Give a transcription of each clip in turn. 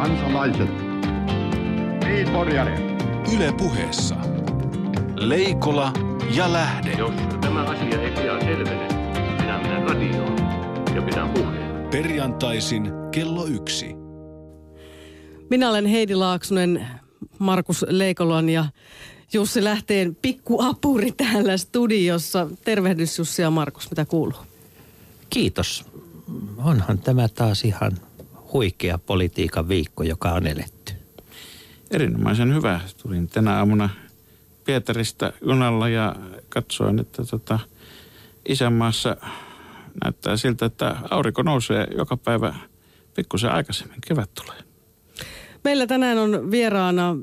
kansalaiset. Niin, Porjare. Yle puheessa. Leikola ja Lähde. Jos tämä asia ei pian selvene, minä menen radioon ja pidän puheen. Perjantaisin kello yksi. Minä olen Heidi Laaksonen, Markus Leikolan ja Jussi Lähteen pikkuapuri täällä studiossa. Tervehdys Jussi ja Markus, mitä kuuluu? Kiitos. Onhan tämä taas ihan huikea politiikan viikko, joka on eletty. Erinomaisen hyvä. Tulin tänä aamuna Pietarista junalla ja katsoin, että tota, isänmaassa näyttää siltä, että aurinko nousee joka päivä pikkusen aikaisemmin. Kevät tulee. Meillä tänään on vieraana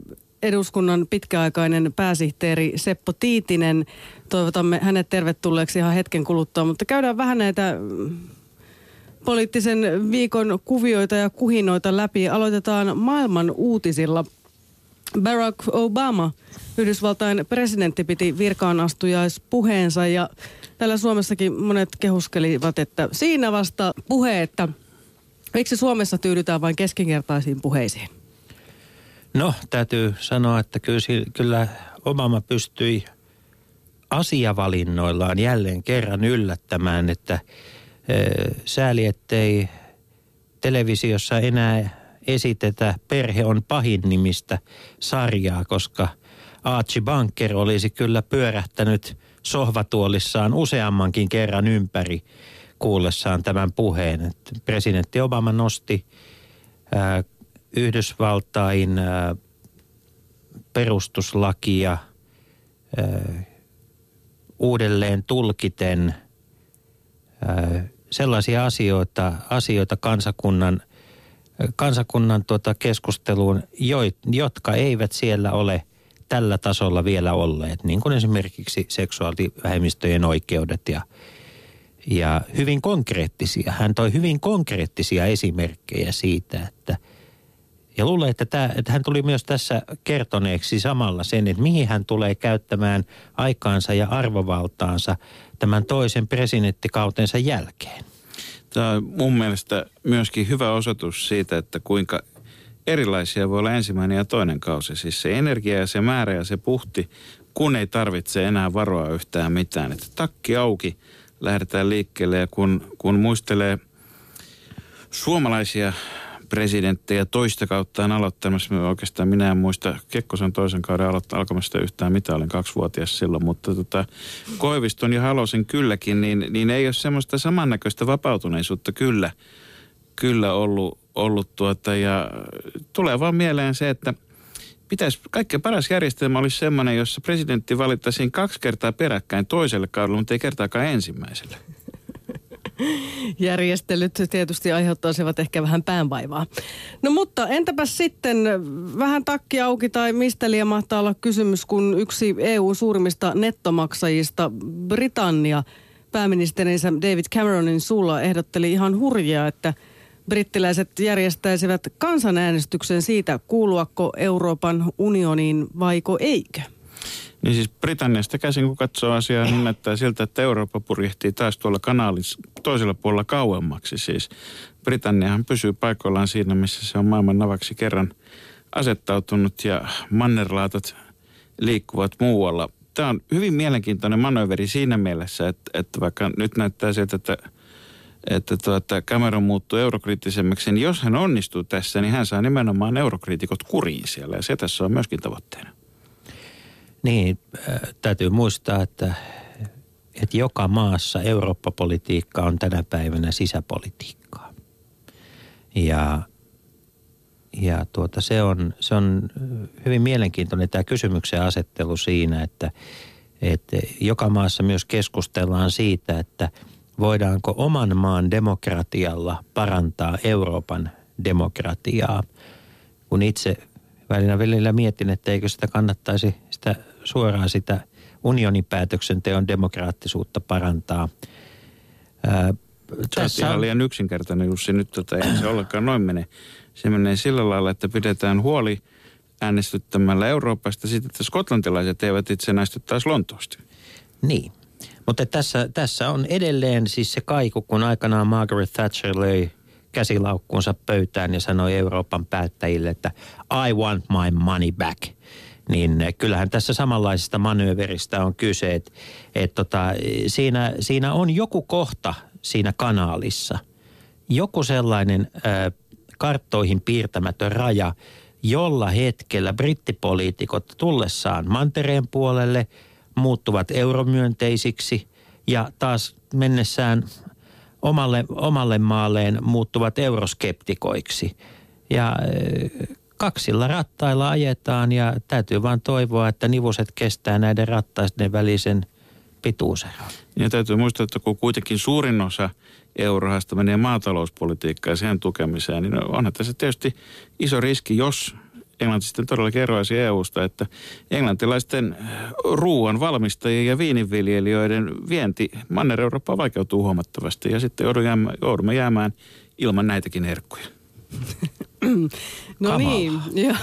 eduskunnan pitkäaikainen pääsihteeri Seppo Tiitinen. Toivotamme hänet tervetulleeksi ihan hetken kuluttua, mutta käydään vähän näitä poliittisen viikon kuvioita ja kuhinoita läpi. Aloitetaan maailman uutisilla. Barack Obama, Yhdysvaltain presidentti, piti virkaanastujaispuheensa ja täällä Suomessakin monet kehuskelivat, että siinä vasta puhe, että miksi Suomessa tyydytään vain keskinkertaisiin puheisiin. No, täytyy sanoa, että kyllä, Obama pystyi asiavalinnoillaan jälleen kerran yllättämään, että sääli, ettei televisiossa enää esitetä Perhe on pahin nimistä sarjaa, koska Archie Bunker olisi kyllä pyörähtänyt sohvatuolissaan useammankin kerran ympäri kuullessaan tämän puheen. Presidentti Obama nosti Yhdysvaltain perustuslakia uudelleen tulkiten sellaisia asioita, asioita kansakunnan, kansakunnan tuota keskusteluun, jo, jotka eivät siellä ole tällä tasolla vielä olleet, niin kuin esimerkiksi seksuaalivähemmistöjen oikeudet ja, ja hyvin konkreettisia. Hän toi hyvin konkreettisia esimerkkejä siitä, että – ja luulen, että, tämä, että hän tuli myös tässä kertoneeksi samalla sen, että mihin hän tulee käyttämään aikaansa ja arvovaltaansa tämän toisen presidenttikautensa jälkeen. Tämä on mun mielestä myöskin hyvä osoitus siitä, että kuinka erilaisia voi olla ensimmäinen ja toinen kausi. Siis se energia ja se määrä ja se puhti, kun ei tarvitse enää varoa yhtään mitään. Että takki auki, lähdetään liikkeelle ja kun, kun muistelee suomalaisia presidenttejä toista kauttaan aloittamassa. Oikeastaan minä en muista. Kekkosen toisen kauden aloittaa alkamasta yhtään mitä, olin kaksivuotias silloin, mutta tota, Koiviston ja Halosen kylläkin, niin, niin ei ole semmoista samannäköistä vapautuneisuutta kyllä, kyllä ollut, ollut tuota, ja tulee vaan mieleen se, että pitäisi, kaikkein paras järjestelmä olisi semmoinen, jossa presidentti valittaisiin kaksi kertaa peräkkäin toiselle kaudelle, mutta ei kertaakaan ensimmäiselle järjestelyt tietysti aiheuttaisivat ehkä vähän päänvaivaa. No mutta entäpä sitten vähän takki auki tai mistä liian mahtaa olla kysymys, kun yksi EU suurimmista nettomaksajista, Britannia, pääministerinsä David Cameronin suulla ehdotteli ihan hurjaa, että brittiläiset järjestäisivät kansanäänestyksen siitä, kuuluako Euroopan unioniin vaiko eikö. Niin siis Britanniasta käsin, kun katsoo asiaa, niin näyttää siltä, että Eurooppa purjehtii taas tuolla kanaalin toisella puolella kauemmaksi. Siis Britanniahan pysyy paikoillaan siinä, missä se on maailman navaksi kerran asettautunut ja mannerlaatat liikkuvat muualla. Tämä on hyvin mielenkiintoinen manööveri siinä mielessä, että, että vaikka nyt näyttää siltä, että että tuota, Cameron muuttuu eurokriittisemmäksi, niin jos hän onnistuu tässä, niin hän saa nimenomaan eurokriitikot kuriin siellä. Ja se tässä on myöskin tavoitteena. Niin, äh, täytyy muistaa, että, että joka maassa Eurooppa-politiikka on tänä päivänä sisäpolitiikkaa. Ja, ja tuota, se, on, se on hyvin mielenkiintoinen tämä kysymyksen asettelu siinä, että, että joka maassa myös keskustellaan siitä, että voidaanko oman maan demokratialla parantaa Euroopan demokratiaa. Kun itse välillä välillä mietin, että eikö sitä kannattaisi sitä suoraan sitä unionin päätöksenteon demokraattisuutta parantaa. Ää, tässä on liian yksinkertainen Jussi, nyt tota, ei se ollenkaan noin mene. Se menee sillä lailla, että pidetään huoli äänestyttämällä Euroopasta sitten, että skotlantilaiset eivät itsenäisty taas Lontoosta. Niin, mutta tässä, tässä on edelleen siis se kaiku, kun aikanaan Margaret Thatcher löi käsilaukkuunsa pöytään ja sanoi Euroopan päättäjille, että I want my money back. Niin kyllähän tässä samanlaisesta manööveristä on kyse, että et tota, siinä, siinä on joku kohta siinä kanaalissa, joku sellainen ö, karttoihin piirtämätön raja, jolla hetkellä brittipoliitikot tullessaan mantereen puolelle muuttuvat euromyönteisiksi ja taas mennessään omalle, omalle maalleen muuttuvat euroskeptikoiksi. Ja kaksilla rattailla ajetaan ja täytyy vaan toivoa, että nivuset kestää näiden rattaisten välisen pituuseron. Ja täytyy muistaa, että kun kuitenkin suurin osa eurorahasta menee maatalouspolitiikkaan ja sen tukemiseen, niin onhan tässä tietysti iso riski, jos Englanti sitten todellakin eroaisi EU-sta, että englantilaisten ruoan valmistajien ja viininviljelijöiden vienti Manner-Eurooppaan vaikeutuu huomattavasti ja sitten joudumme jäämään ilman näitäkin herkkuja. No Kamala. niin, ja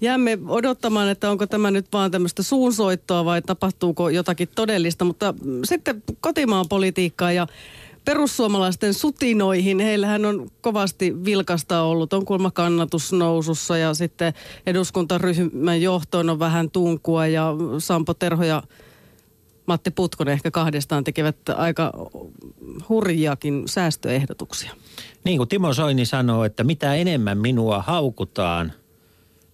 jäämme odottamaan, että onko tämä nyt vaan tämmöistä suunsoittoa vai tapahtuuko jotakin todellista, mutta sitten kotimaan politiikkaa ja perussuomalaisten sutinoihin. Heillähän on kovasti vilkasta ollut. On kuulemma kannatus nousussa ja sitten eduskuntaryhmän johtoon on vähän tunkua ja Sampo Terho ja Matti Putkonen ehkä kahdestaan tekevät aika hurjiakin säästöehdotuksia. Niin kuin Timo Soini sanoo, että mitä enemmän minua haukutaan,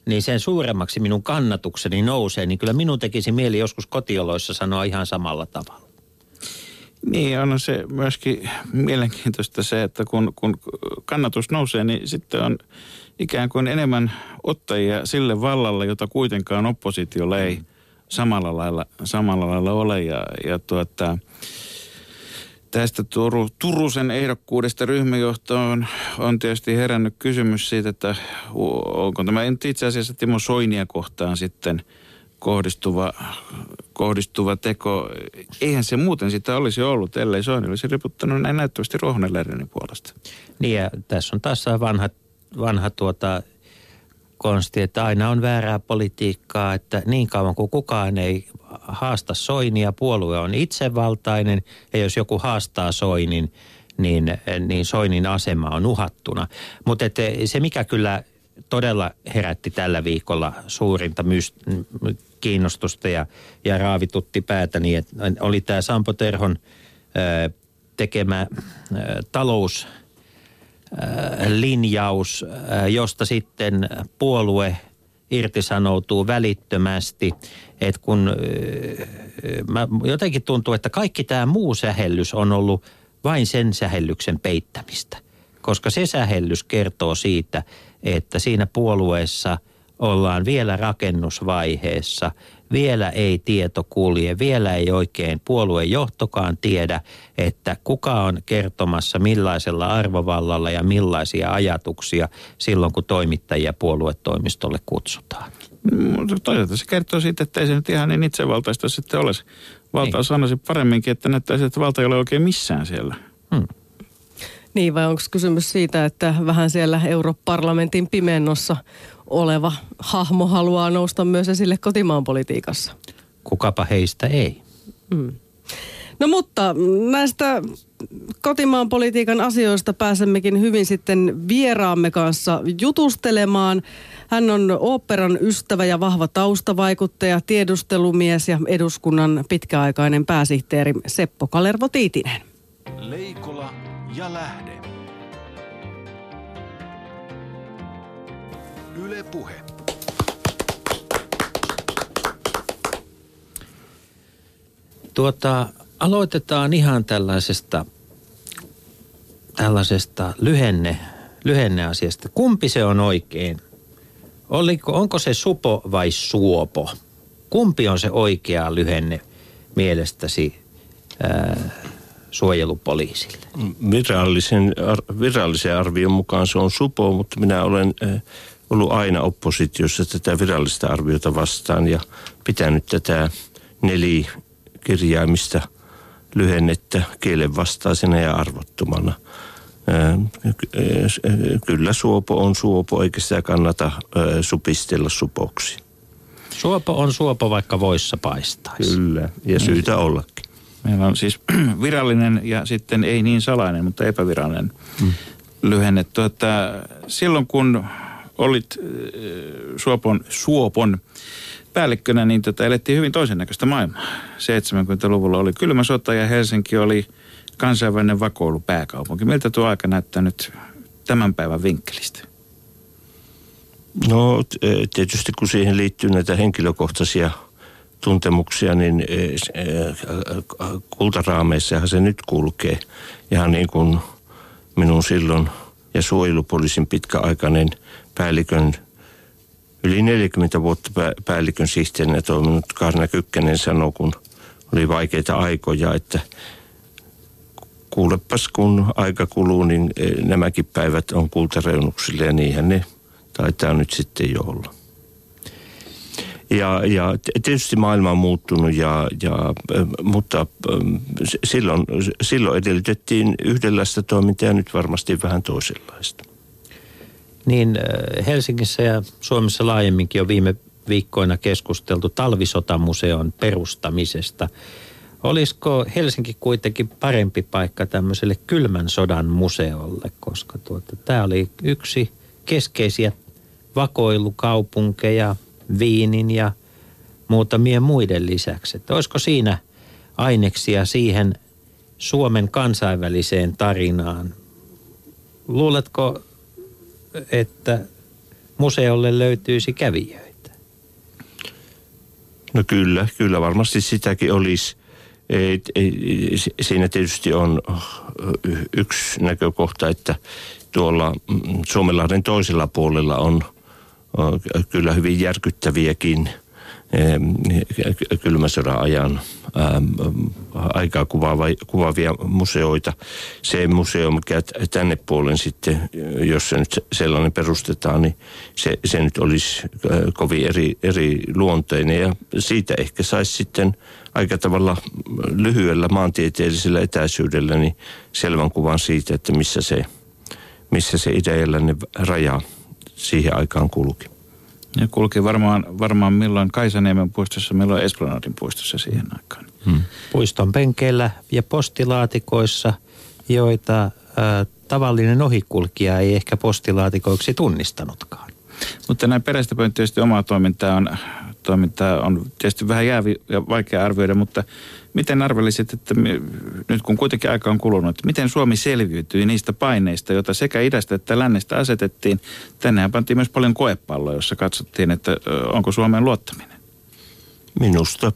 niin sen suuremmaksi minun kannatukseni nousee. Niin kyllä minun tekisi mieli joskus kotioloissa sanoa ihan samalla tavalla. Niin, on se myöskin mielenkiintoista se, että kun, kun kannatus nousee, niin sitten on ikään kuin enemmän ottajia sille vallalle, jota kuitenkaan oppositiolla ei samalla lailla, samalla lailla ole. Ja, ja tuota, tästä Turu, Turusen ehdokkuudesta ryhmäjohtoon on tietysti herännyt kysymys siitä, että onko tämä itse asiassa Timo Soinia kohtaan sitten kohdistuva, kohdistuva teko. Eihän se muuten sitä olisi ollut, ellei Soini olisi riputtanut näin näyttävästi Ruohonen puolesta. Niin ja tässä on taas vanha, vanha tuota konsti, että aina on väärää politiikkaa, että niin kauan kuin kukaan ei haasta Soinia, puolue on itsevaltainen ja jos joku haastaa Soinin, niin, niin Soinin asema on uhattuna. Mutta se, mikä kyllä todella herätti tällä viikolla suurinta myst- kiinnostusta ja, ja raavitutti päätä, niin että oli tämä Sampo Terhon ö, tekemä ö, talous linjaus, josta sitten puolue irtisanoutuu välittömästi. Et kun mä, jotenkin tuntuu, että kaikki tämä muu sähellys on ollut vain sen sähellyksen peittämistä. Koska se sähellys kertoo siitä, että siinä puolueessa ollaan vielä rakennusvaiheessa vielä ei tieto kulje, vielä ei oikein puoluejohtokaan tiedä, että kuka on kertomassa millaisella arvovallalla ja millaisia ajatuksia silloin, kun toimittajia puoluetoimistolle kutsutaan. Mutta toisaalta se kertoo siitä, että ei se nyt ihan niin itsevaltaista sitten olisi. Valta niin. sanoisi paremminkin, että näyttäisi, että valta ei ole oikein missään siellä. Hmm. Niin, vai onko kysymys siitä, että vähän siellä Europarlamentin pimennossa oleva hahmo haluaa nousta myös esille kotimaan politiikassa. Kukapa heistä ei. Mm. No mutta näistä kotimaan politiikan asioista pääsemmekin hyvin sitten vieraamme kanssa jutustelemaan. Hän on oopperan ystävä ja vahva taustavaikuttaja, tiedustelumies ja eduskunnan pitkäaikainen pääsihteeri Seppo Kalervo Tiitinen. Leikola ja Lähde. Yle Puhe. Tuota, aloitetaan ihan tällaisesta, tällaisesta lyhenne, lyhenneasiasta. Kumpi se on oikein? Oliko, onko se supo vai suopo? Kumpi on se oikea lyhenne mielestäsi ää, suojelupoliisille? Virallisen, virallisen arvion mukaan se on supo, mutta minä olen ää, ollut aina oppositiossa tätä virallista arviota vastaan ja pitänyt tätä nelikirjaimista lyhennettä kielen vastaisena ja arvottomana. Kyllä suopo on suopo, eikä sitä kannata supistella supoksi. Suopo on suopo, vaikka voissa paistaisi. Kyllä, ja syytä ollakin. Meillä on siis virallinen ja sitten ei niin salainen, mutta epävirallinen. Hmm lyhenne. Tuota, silloin kun olit äh, Suopon, Suopon päällikkönä, niin tota, elettiin hyvin toisen näköistä maailmaa. 70-luvulla oli kylmä sota ja Helsinki oli kansainvälinen vakoilu pääkaupunki. Miltä tuo aika näyttää nyt tämän päivän vinkkelistä? No tietysti kun siihen liittyy näitä henkilökohtaisia tuntemuksia, niin eh, eh, kultaraameissahan se nyt kulkee. Ihan niin kuin minun silloin ja suojelupoliisin pitkäaikainen päällikön, yli 40 vuotta pää- päällikön sihteerinä toiminut Karna Kykkänen sanoi, kun oli vaikeita aikoja, että kuulepas kun aika kuluu, niin eh, nämäkin päivät on kultareunuksille ja niinhän ne taitaa nyt sitten jo olla. Ja, ja tietysti maailma on muuttunut, ja, ja, mutta silloin, silloin edellytettiin yhdenlaista toimintaa ja nyt varmasti vähän toisenlaista. Niin Helsingissä ja Suomessa laajemminkin on viime viikkoina keskusteltu talvisotamuseon perustamisesta. Olisiko Helsinki kuitenkin parempi paikka tämmöiselle kylmän sodan museolle, koska tuota, tämä oli yksi keskeisiä vakoilukaupunkeja Viinin ja muutamien muiden lisäksi. Että olisiko siinä aineksia siihen Suomen kansainväliseen tarinaan? Luuletko, että museolle löytyisi kävijöitä? No kyllä, kyllä varmasti sitäkin olisi. Siinä tietysti on yksi näkökohta, että tuolla Suomenlahden toisella puolella on kyllä hyvin järkyttäviäkin kylmän sodan ajan aikaa kuvaavia museoita. Se museo, mikä tänne puolen sitten, jos se nyt sellainen perustetaan, niin se, se nyt olisi kovin eri, eri luonteinen ja siitä ehkä saisi sitten aika tavalla lyhyellä maantieteellisellä etäisyydellä niin selvän kuvan siitä, että missä se, missä se ideelläinen raja siihen aikaan kulki. Ja kulki varmaan, varmaan milloin Kaisaniemen puistossa, milloin Esplanadin puistossa siihen aikaan. Hmm. Puiston penkeillä ja postilaatikoissa, joita ä, tavallinen ohikulkija ei ehkä postilaatikoiksi tunnistanutkaan. Mutta näin perästä tietysti omaa toimintaa on, toimintaa on tietysti vähän jäävi ja vaikea arvioida, mutta miten arvelisit, että nyt kun kuitenkin aika on kulunut, että miten Suomi selviytyi niistä paineista, joita sekä idästä että lännestä asetettiin? Tännehän pantiin myös paljon koepalloja, jossa katsottiin, että onko Suomen luottaminen. Minusta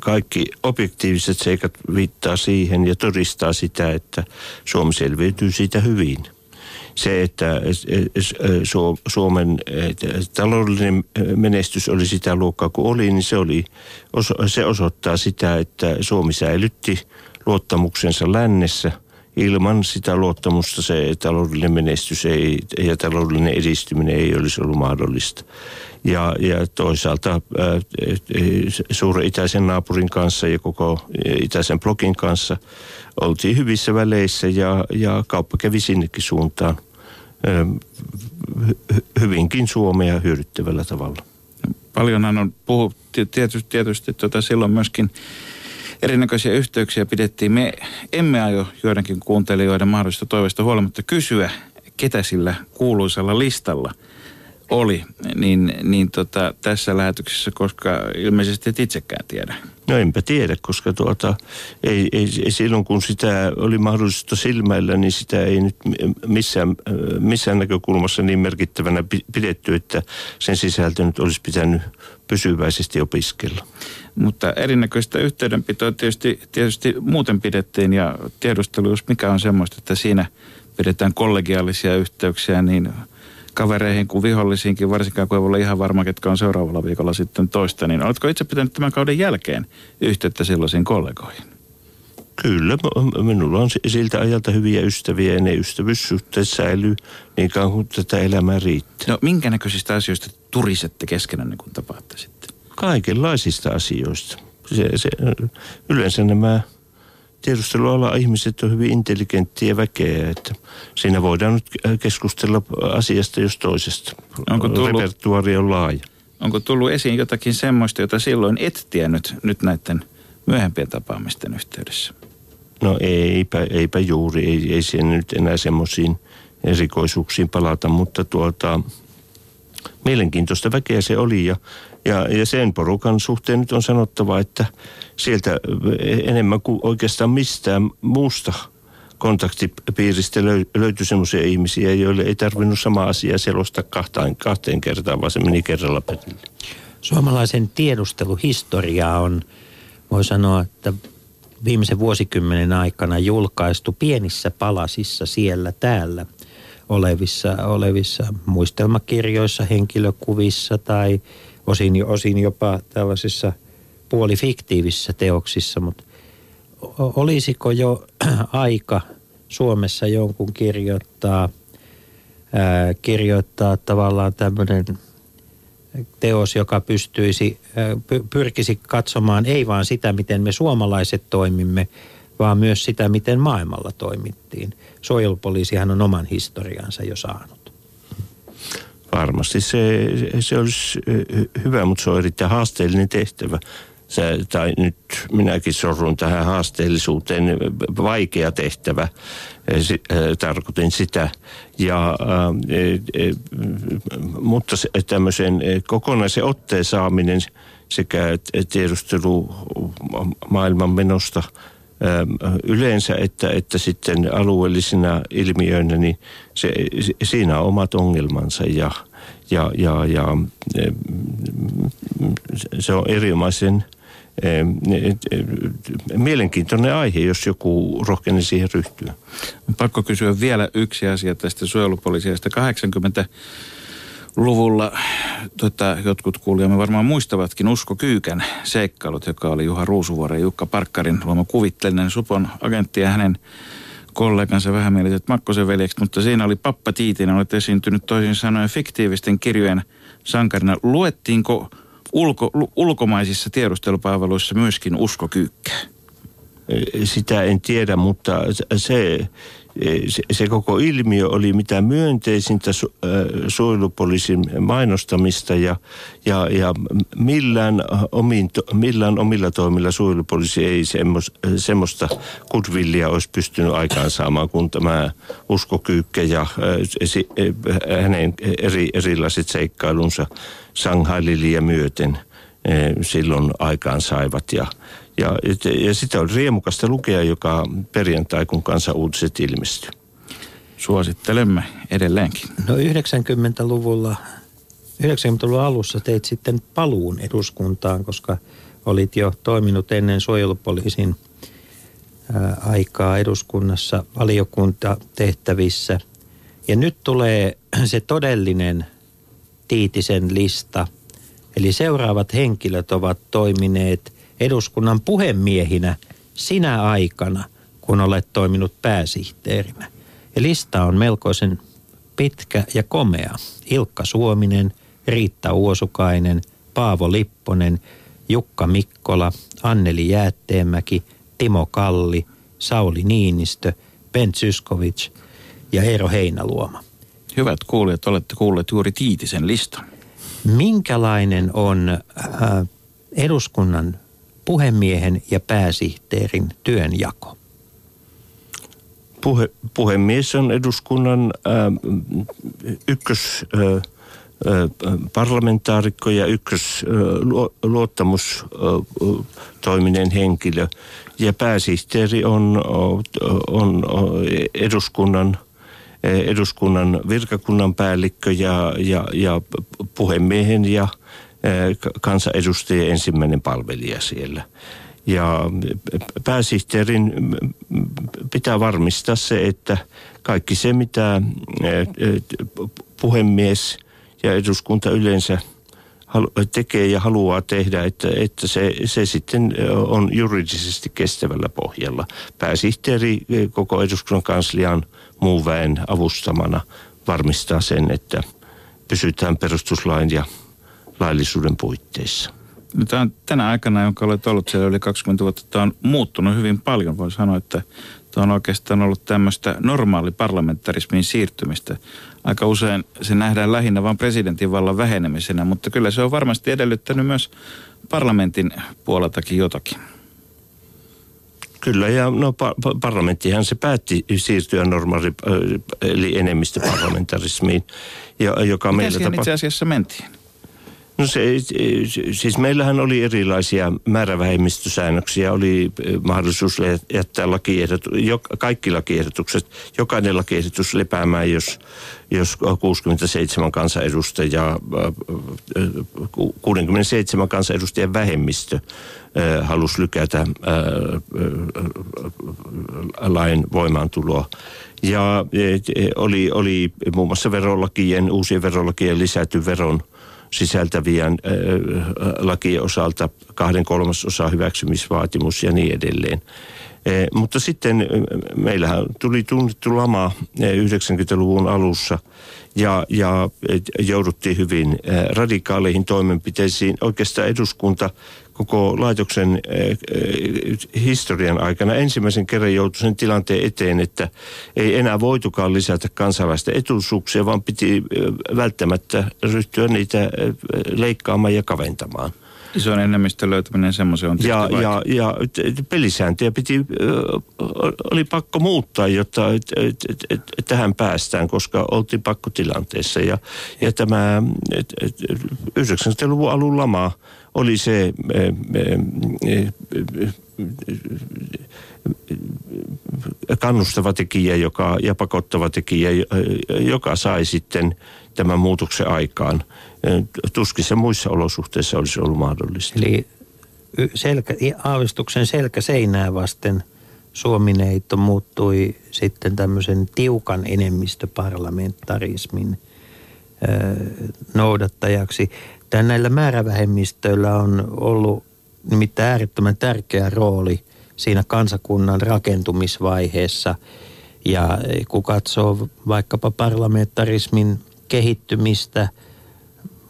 kaikki objektiiviset seikat viittaa siihen ja todistaa sitä, että Suomi selviytyy siitä hyvin se, että Suomen taloudellinen menestys oli sitä luokkaa kuin oli, niin se, oli, se osoittaa sitä, että Suomi säilytti luottamuksensa lännessä. Ilman sitä luottamusta se taloudellinen menestys ei, ja taloudellinen edistyminen ei olisi ollut mahdollista. Ja, ja toisaalta ää, suuren itäisen naapurin kanssa ja koko itäisen blokin kanssa oltiin hyvissä väleissä ja, ja kauppa kävi sinnekin suuntaan hyvinkin Suomea hyödyttävällä tavalla. Paljonhan on puhuttu tietysti, tietysti tuota silloin myöskin erinäköisiä yhteyksiä pidettiin. Me emme aio joidenkin kuuntelijoiden mahdollista toiveista huolimatta kysyä, ketä sillä kuuluisella listalla oli, niin, niin tota, tässä lähetyksessä, koska ilmeisesti et itsekään tiedä. No enpä tiedä, koska tuota, ei, ei, ei silloin kun sitä oli mahdollista silmäillä, niin sitä ei nyt missään, missään näkökulmassa niin merkittävänä pidetty, että sen sisältö nyt olisi pitänyt pysyväisesti opiskella. Mutta erinäköistä yhteydenpitoa tietysti, tietysti muuten pidettiin ja tiedustelu, jos mikä on semmoista, että siinä pidetään kollegiaalisia yhteyksiä, niin – kavereihin kuin vihollisiinkin, varsinkaan kun ei ole ihan varma, ketkä on seuraavalla viikolla sitten toista, niin oletko itse pitänyt tämän kauden jälkeen yhteyttä silloisiin kollegoihin? Kyllä, minulla on siltä ajalta hyviä ystäviä ja ne ystävyyssuhteet säilyy niin kauan kuin tätä elämää riittää. No minkä näköisistä asioista turisette keskenään, kun tapaatte sitten? Kaikenlaisista asioista. Se, se, yleensä nämä tiedusteluala ihmiset on hyvin intelligenttiä väkeä, että siinä voidaan nyt keskustella asiasta jos toisesta. Onko tullut, Repertuari on laaja. Onko tullut esiin jotakin semmoista, jota silloin et tiennyt nyt näiden myöhempien tapaamisten yhteydessä? No eipä, eipä juuri, ei, ei siihen nyt enää semmoisiin erikoisuuksiin palata, mutta tuota, mielenkiintoista väkeä se oli ja, ja, ja sen porukan suhteen nyt on sanottava, että sieltä enemmän kuin oikeastaan mistään muusta kontaktipiiristä löytyi sellaisia ihmisiä, joille ei tarvinnut sama asia selostaa kahteen, kahteen kertaan, vaan se meni kerralla perille. Suomalaisen tiedusteluhistoria on, voi sanoa, että viimeisen vuosikymmenen aikana julkaistu pienissä palasissa siellä täällä olevissa, olevissa muistelmakirjoissa, henkilökuvissa tai osin, osin jopa tällaisissa puolifiktiivisissä teoksissa, mutta olisiko jo aika Suomessa jonkun kirjoittaa, ää, kirjoittaa tavallaan tämmöinen teos, joka pystyisi, pyrkisi katsomaan ei vaan sitä, miten me suomalaiset toimimme, vaan myös sitä, miten maailmalla toimittiin. Suojelupoliisihan on oman historiansa jo saanut. Varmasti se, se olisi hyvä, mutta se on erittäin haasteellinen tehtävä. Se, tai nyt minäkin sorrun tähän haasteellisuuteen, vaikea tehtävä, tarkoitin sitä. Ja, mutta se, tämmöisen kokonaisen otteen saaminen sekä tiedustelu maailman menosta yleensä että, että sitten alueellisina ilmiöinä, niin se, siinä on omat ongelmansa ja, ja, ja, ja se on erinomaisen mielenkiintoinen aihe, jos joku rohkeni siihen ryhtyä. Pakko kysyä vielä yksi asia tästä suojelupoliisiasta. 80 luvulla tota, jotkut kuulijamme varmaan muistavatkin Usko Kyykän seikkailut, joka oli Juha Ruusuvuoren Jukka Parkkarin luoma kuvitteellinen Supon agentti ja hänen kollegansa vähämieliset Makkosen veljeksi, mutta siinä oli Pappa Tiitinen, olet esiintynyt toisin sanoen fiktiivisten kirjojen sankarina. Luettiinko ulko, ulkomaisissa tiedustelupalveluissa myöskin uskokyykkää? Sitä en tiedä, mutta se, se, se koko ilmiö oli mitä myönteisintä su, äh, suojelupoliisin mainostamista ja, ja, ja millään, omin, millään omilla toimilla suojelupoliisi ei semmos, semmoista kutvillia olisi pystynyt aikaansaamaan kuin tämä uskokyykkä ja äh, si, äh, hänen eri, erilaiset seikkailunsa Shanghai-liliä myöten silloin aikaan saivat ja ja, ja sitä on riemukasta lukea joka perjantai, kun kansa uutiset ilmestyy. Suosittelemme edelleenkin. No 90-luvulla, 90-luvun alussa teit sitten paluun eduskuntaan, koska olit jo toiminut ennen suojelupoliisin ää, aikaa eduskunnassa valiokuntatehtävissä. Ja nyt tulee se todellinen Tiitisen lista. Eli seuraavat henkilöt ovat toimineet eduskunnan puhemiehinä sinä aikana, kun olet toiminut pääsihteerinä. Ja lista on melkoisen pitkä ja komea. Ilkka Suominen, Riitta Uosukainen, Paavo Lipponen, Jukka Mikkola, Anneli Jäätteenmäki, Timo Kalli, Sauli Niinistö, Ben Zyskovic ja Eero Heinaluoma. Hyvät kuulijat, olette kuulleet juuri Tiitisen listan. Minkälainen on äh, eduskunnan puhemiehen ja pääsihteerin työnjako? Puhe, puhemies on eduskunnan ää, ykkös... Ää, parlamentaarikko ja ykkös luottamustoiminen henkilö. Ja pääsihteeri on, on eduskunnan, eduskunnan virkakunnan päällikkö ja, ja, ja puhemiehen ja kansanedustajien ensimmäinen palvelija siellä. Ja pääsihteerin pitää varmistaa se, että kaikki se, mitä puhemies ja eduskunta yleensä tekee ja haluaa tehdä, että, että se, se sitten on juridisesti kestävällä pohjalla. Pääsihteeri koko eduskunnan kanslian muun väen avustamana varmistaa sen, että pysytään perustuslain ja laillisuuden puitteissa. No, tämä on tänä aikana, jonka olet ollut siellä yli 20 vuotta, tämä on muuttunut hyvin paljon. Voin sanoa, että tämä on oikeastaan ollut tämmöistä normaali parlamentarismin siirtymistä. Aika usein se nähdään lähinnä vain presidentin vallan vähenemisenä, mutta kyllä se on varmasti edellyttänyt myös parlamentin puoleltakin jotakin. Kyllä, ja no, pa- pa- parlamenttihan se päätti siirtyä normaali, eli enemmistöparlamentarismiin, ja, joka Mitä meillä siihen itse tapahtui. asiassa mentiin? No se, siis meillähän oli erilaisia määrävähemmistösäännöksiä, oli eh, mahdollisuus jättää lakiehdotu, kaikki lakiehdotukset, jokainen lakiehdotus lepäämään, jos, jos 67 kansanedustajaa, eh, eh, 67 kansanedustajan vähemmistö eh, halusi lykätä eh, lain voimaantuloa. Ja oli, oli muun muassa verolakien, uusien verolakien lisätty veron sisältävien lakien osalta kahden kolmasosa hyväksymisvaatimus ja niin edelleen. Eh, mutta sitten meillähän tuli tunnettu lama eh, 90-luvun alussa ja, ja jouduttiin hyvin eh, radikaaleihin toimenpiteisiin. Oikeastaan eduskunta koko laitoksen eh, eh, historian aikana ensimmäisen kerran joutui sen tilanteen eteen, että ei enää voitukaan lisätä kansalaisten etuisuuksia, vaan piti eh, välttämättä ryhtyä niitä leikkaamaan ja kaventamaan. Isoin enemmistön löytäminen semmoisen on Ja, ja, ja pelisääntöjä piti, oli pakko muuttaa, jotta et, et, et, et, tähän päästään, koska oltiin pakkotilanteessa. Ja, ja tämä et, et, 90-luvun alun lama oli se kannustava tekijä joka, ja pakottava tekijä, joka sai sitten tämän muutoksen aikaan. Tuskin se muissa olosuhteissa olisi ollut mahdollista. Eli selkä, aavistuksen selkä seinää vasten Suomineito muuttui sitten tämmöisen tiukan enemmistöparlamentarismin noudattajaksi. Tän näillä määrävähemmistöillä on ollut nimittäin äärettömän tärkeä rooli siinä kansakunnan rakentumisvaiheessa. Ja kun katsoo vaikkapa parlamentarismin kehittymistä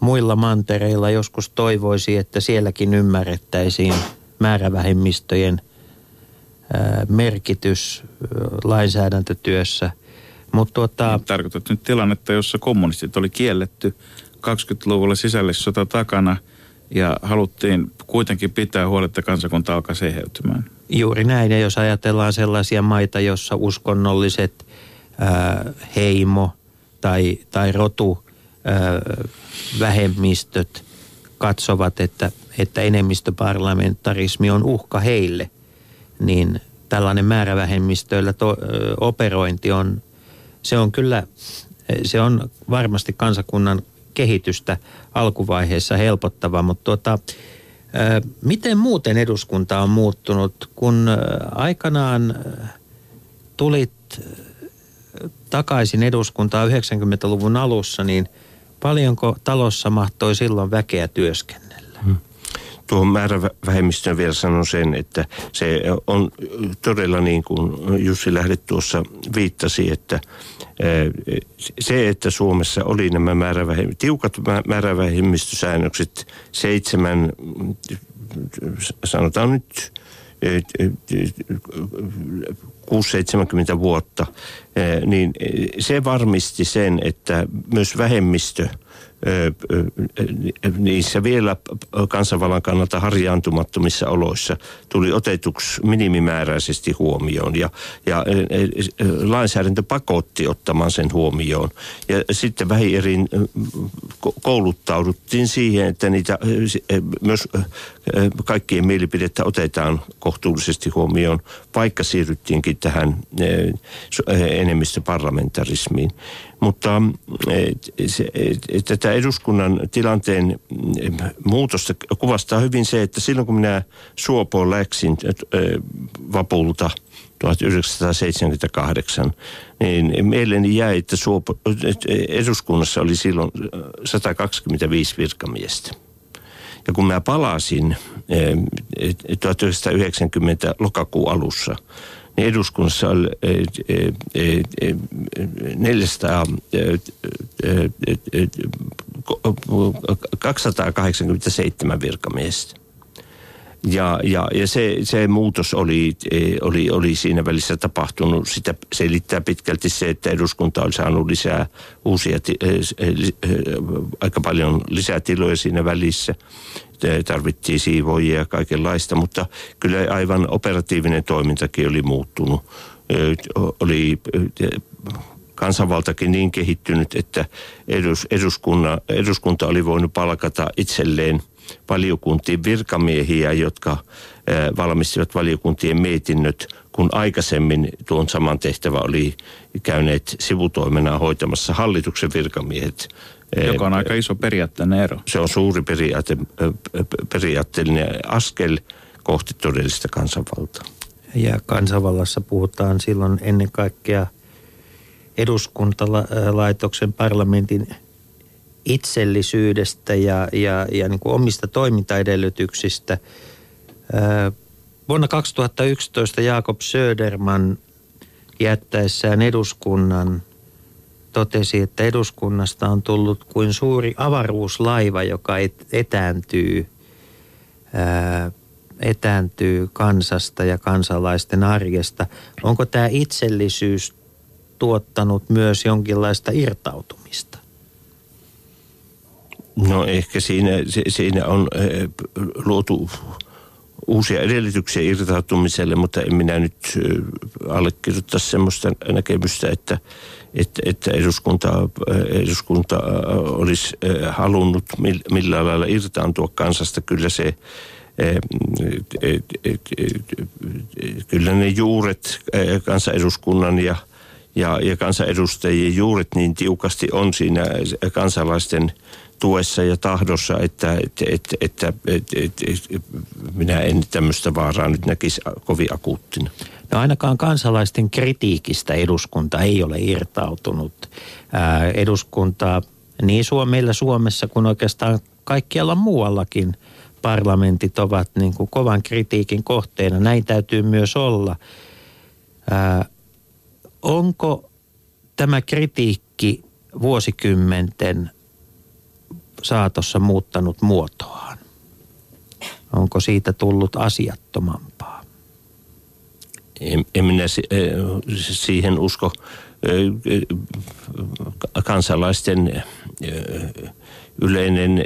muilla mantereilla, joskus toivoisi, että sielläkin ymmärrettäisiin määrävähemmistöjen ää, merkitys ää, lainsäädäntötyössä. Mutta tuota, Tarkoitat nyt tilannetta, jossa kommunistit oli kielletty 20-luvulla sisällissota takana ja haluttiin kuitenkin pitää huolta, että kansakunta alkaa seheytymään. Juuri näin, ja jos ajatellaan sellaisia maita, jossa uskonnolliset ää, heimo tai, tai rotu vähemmistöt katsovat, että, että enemmistöparlamentarismi on uhka heille, niin tällainen määrävähemmistöillä to, ö, operointi on, se on kyllä, se on varmasti kansakunnan kehitystä alkuvaiheessa helpottava, mutta tuota, Ö, Miten muuten eduskunta on muuttunut, kun aikanaan tulit takaisin eduskuntaan 90-luvun alussa, niin paljonko talossa mahtoi silloin väkeä työskennellä? Tuohon määrävähemmistöön vielä sanon sen, että se on todella niin kuin Jussi Lähdet tuossa viittasi, että se, että Suomessa oli nämä määrävähem- tiukat mä- määrävähemmistösäännökset, seitsemän, sanotaan nyt 6-70 vuotta, eh, niin se varmisti sen, että myös vähemmistö niissä vielä kansanvallan kannalta harjaantumattomissa oloissa tuli otetuksi minimimääräisesti huomioon ja, ja lainsäädäntö pakotti ottamaan sen huomioon. Ja sitten vähierin ö, ko- kouluttauduttiin siihen, että niitä myös kaikkien mielipidettä otetaan kohtuullisesti huomioon, vaikka siirryttiinkin tähän enemmistöparlamentarismiin. Mutta tätä eduskunnan tilanteen mm, muutosta kuvastaa hyvin se, että silloin kun minä Suopoon läksin vapulta 1978, niin mieleeni jäi, että Suopo, eduskunnassa oli silloin eh, 125 virkamiestä. Ja kun mä palasin eh, 1990 lokakuun alussa, niin eduskunnassa oli eh, eh, eh, 400, eh, eh, eh, ko- 287 virkamiestä. Ja, ja, ja se, se muutos oli, eh, oli, oli siinä välissä tapahtunut. Sitä selittää pitkälti se, että eduskunta oli saanut lisää uusia, eh, eh, aika paljon lisää tiloja siinä välissä. Tarvittiin siivoijia ja kaikenlaista, mutta kyllä aivan operatiivinen toimintakin oli muuttunut. Oli kansanvaltakin niin kehittynyt, että edus, eduskunta, eduskunta oli voinut palkata itselleen – valiokuntien virkamiehiä, jotka valmistivat valiokuntien mietinnöt, kun aikaisemmin tuon saman tehtävä oli käyneet sivutoimena hoitamassa hallituksen virkamiehet. Joka on aika iso periaatteellinen ero. Se on suuri periaate, periaatteellinen askel kohti todellista kansanvaltaa. Ja kansanvallassa puhutaan silloin ennen kaikkea eduskuntalaitoksen parlamentin itsellisyydestä ja, ja, ja niin kuin omista toimintaedellytyksistä. Vuonna 2011 Jakob Söderman jättäessään eduskunnan totesi, että eduskunnasta on tullut kuin suuri avaruuslaiva, joka etääntyy, etääntyy kansasta ja kansalaisten arjesta. Onko tämä itsellisyys tuottanut myös jonkinlaista irtautumista? No ehkä siinä, siinä on luotu uusia edellytyksiä irtautumiselle, mutta en minä nyt allekirjoita sellaista näkemystä, että, että, että eduskunta, eduskunta olisi halunnut millään lailla irtaantua kansasta. Kyllä se kyllä ne juuret kansaneduskunnan ja, ja, ja kansanedustajien juuret niin tiukasti on siinä kansalaisten – tuessa ja tahdossa, että, että, että, että, että, että, että minä en tämmöistä vaaraa nyt näkisi kovin akuuttina. No ainakaan kansalaisten kritiikistä eduskunta ei ole irtautunut. Ää, eduskunta niin Suomella Suomessa kuin oikeastaan kaikkialla muuallakin parlamentit ovat niin kuin kovan kritiikin kohteena. Näin täytyy myös olla. Ää, onko tämä kritiikki vuosikymmenten saatossa muuttanut muotoaan? Onko siitä tullut asiattomampaa? En, en minä eh, siihen usko. Eh, kansalaisten eh, yleinen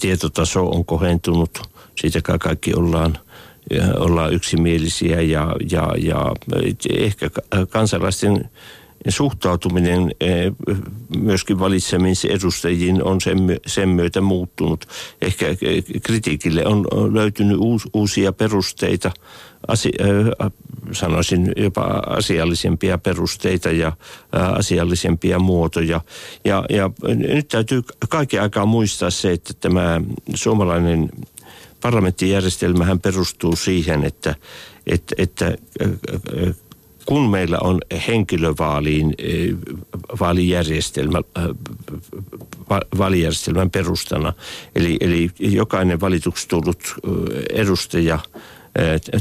tietotaso on kohentunut. Siitä kaikki ollaan, ollaan yksimielisiä ja, ja, ja ehkä kansalaisten suhtautuminen eh, myöskin valitsemisen edustajiin on sen, myötä muuttunut. Ehkä kritiikille on löytynyt uusia perusteita, äh, sanoisin jopa asiallisempia perusteita ja asiallisempia muotoja. Ja, ja nyt täytyy kaiken aikaa muistaa se, että tämä suomalainen parlamenttijärjestelmähän perustuu siihen, että, että, että kun meillä on henkilövaaliin eh, vaalijärjestelmä, eh, vaalijärjestelmän perustana, eli, eli jokainen valituksi tullut eh, edustaja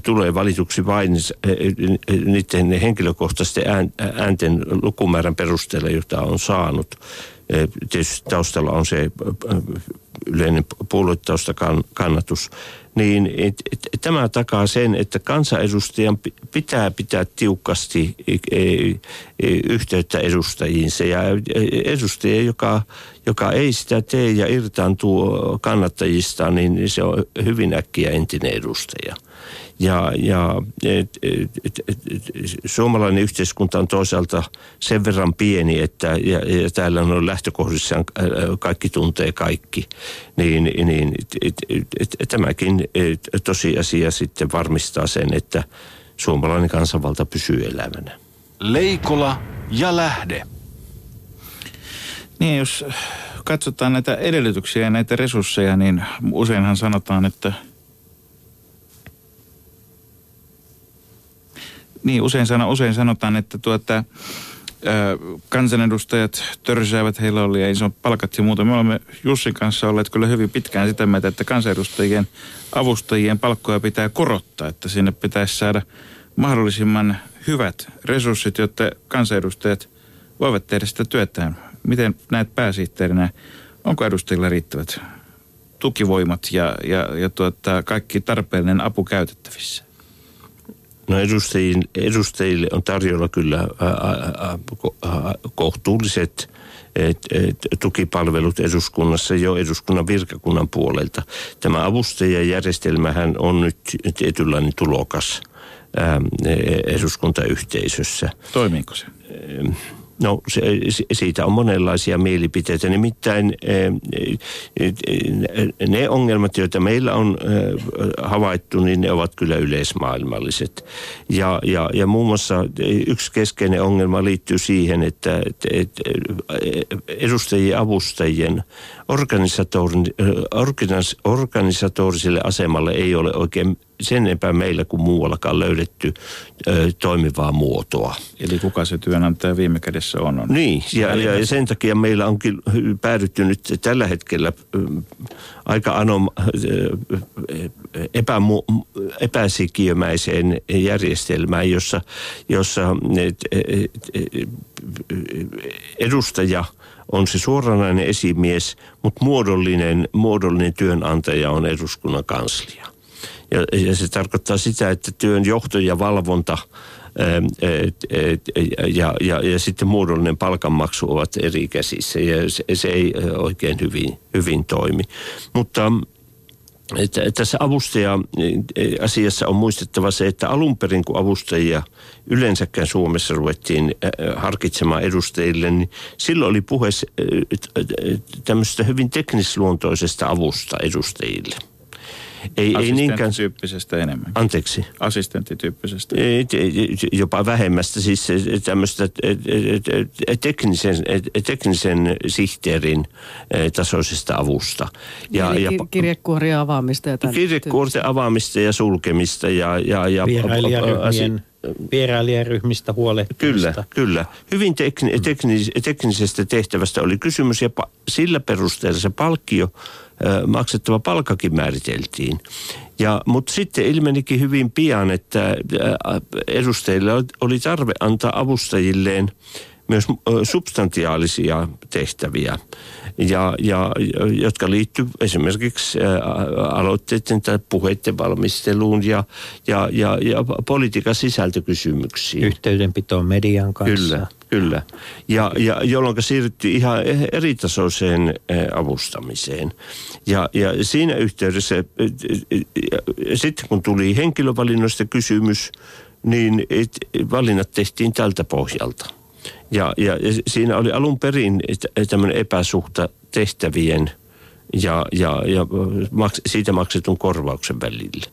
tulee valituksi vain niiden henkilökohtaisten äänten lukumäärän perusteella, jota on saanut. Tietysti taustalla on se yleinen puoluetausta kannatus niin tämä takaa sen, että kansanedustajan pitää pitää tiukasti e, e, e, yhteyttä edustajiinsa. Ja edustaja, joka, joka ei sitä tee ja irtaantuu kannattajista, niin se on hyvin äkkiä entinen edustaja. Ja, ja et, et, et, et, suomalainen yhteiskunta on toisaalta sen verran pieni, että ja, ja täällä on lähtökohdissaan kaikki tuntee kaikki, niin, niin et, et, et, et, tämäkin et, tosiasia sitten varmistaa sen, että suomalainen kansanvalta pysyy elävänä. Leikola ja lähde. Niin, jos katsotaan näitä edellytyksiä ja näitä resursseja, niin useinhan sanotaan, että – Niin, usein, sano, usein sanotaan, että tuota, kansanedustajat törsäävät, heillä oli iso palkat ja muuta. Me olemme Jussin kanssa olleet kyllä hyvin pitkään sitä mieltä, että kansanedustajien avustajien palkkoja pitää korottaa, että sinne pitäisi saada mahdollisimman hyvät resurssit, jotta kansanedustajat voivat tehdä sitä työtään. Miten näet pääsihteerinä, onko edustajilla riittävät tukivoimat ja, ja, ja tuota, kaikki tarpeellinen apu käytettävissä? No edustajille, on tarjolla kyllä kohtuulliset et, et, tukipalvelut eduskunnassa jo eduskunnan virkakunnan puolelta. Tämä avustajajärjestelmähän on nyt tietynlainen tulokas ää, eduskuntayhteisössä. Toimiiko se? No se, siitä on monenlaisia mielipiteitä. Nimittäin ne ongelmat, joita meillä on havaittu, niin ne ovat kyllä yleismaailmalliset. Ja, ja, ja muun muassa yksi keskeinen ongelma liittyy siihen, että, että edustajien avustajien organisatoriselle asemalle ei ole oikein sen epä meillä kuin muuallakaan löydetty ö, toimivaa muotoa. Eli kuka se työnantaja viime kädessä on? on niin, ja, ja sen takia meillä onkin päädytty nyt tällä hetkellä ö, aika anom, ö, epämu, epäsikiömäiseen järjestelmään, jossa, jossa et, et, et, edustaja on se suoranainen esimies, mutta muodollinen, muodollinen työnantaja on eduskunnan kanslia. Ja, ja se tarkoittaa sitä, että työn johto ja valvonta et, ja, ja, ja sitten muodollinen palkanmaksu ovat eri käsissä ja se, se ei oikein hyvin, hyvin toimi. Mutta että tässä avustaja-asiassa on muistettava se, että alun perin kun avustajia yleensäkään Suomessa ruvettiin harkitsemaan edustajille, niin silloin oli puhe tämmöisestä hyvin teknisluontoisesta avusta edustajille – ei, ei niinkään... tyyppisestä enemmän. Anteeksi? Assistenttityyppisestä. Ei, jopa vähemmästä, siis tämmöistä teknisen, teknisen sihteerin tasoisesta avusta. Ja, Eli ja, kirjekuorien avaamista ja Kirjekuorten avaamista ja sulkemista ja... ja, ja Vierailijaryhmien vierailijaryhmistä huolehtimista. Kyllä, kyllä. Hyvin tekni, teknis, teknisestä tehtävästä oli kysymys ja pa, sillä perusteella se palkkio maksettava palkakin määriteltiin. Ja, mutta sitten ilmenikin hyvin pian, että edustajille oli tarve antaa avustajilleen myös substantiaalisia tehtäviä, ja, ja, jotka liittyvät esimerkiksi aloitteiden tai puheiden valmisteluun ja, ja, ja, ja politiikan sisältökysymyksiin. Yhteydenpitoon median kanssa. Kyllä, kyllä. Ja, ja jolloin siirryttiin ihan eritasoiseen avustamiseen. Ja, ja siinä yhteydessä, sitten kun tuli henkilövalinnoista kysymys, niin valinnat tehtiin tältä pohjalta. Ja, ja, ja siinä oli alun perin tämmöinen epäsuhta tehtävien ja, ja, ja maks, siitä maksetun korvauksen välillä.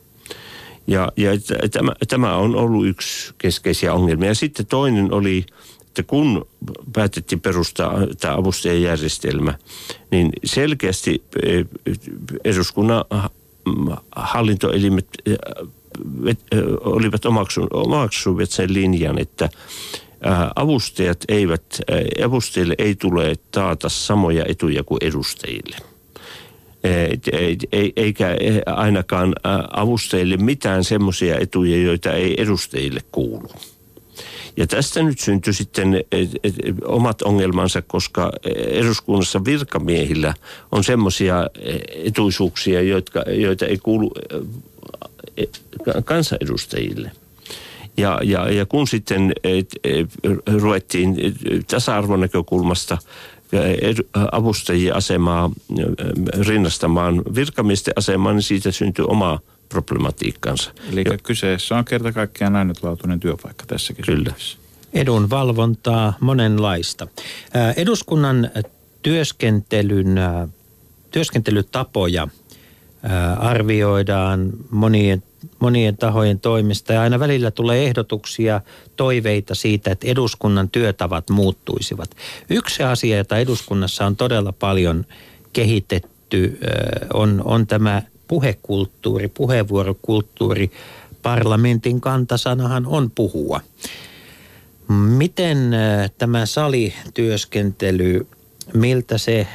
Ja, ja tämä, tämä on ollut yksi keskeisiä ongelmia. Ja sitten toinen oli, että kun päätettiin perustaa tämä avustajajärjestelmä, niin selkeästi e, eduskunnan hallintoelimet e, e, olivat omaksuneet sen linjan, että avustajat eivät, avustajille ei tule taata samoja etuja kuin edustajille. Eikä ainakaan avustajille mitään semmoisia etuja, joita ei edustajille kuulu. Ja tästä nyt syntyi sitten omat ongelmansa, koska eduskunnassa virkamiehillä on semmoisia etuisuuksia, joita, joita ei kuulu kansanedustajille – ja, ja, ja kun sitten et, et, ruvettiin tasa-arvonäkökulmasta avustajien asemaa rinnastamaan virkamiesten asemaan, niin siitä syntyi oma problematiikkansa. Eli jo. kyseessä on kerta kaikkiaan ainutlaatuinen työpaikka tässäkin. Kyllä. Edun valvontaa monenlaista. Eduskunnan työskentelyn, työskentelytapoja arvioidaan monien monien tahojen toimista ja aina välillä tulee ehdotuksia, toiveita siitä, että eduskunnan työtavat muuttuisivat. Yksi asia, jota eduskunnassa on todella paljon kehitetty, on, on tämä puhekulttuuri, puheenvuorokulttuuri. Parlamentin kantasanahan on puhua. Miten tämä salityöskentely, miltä se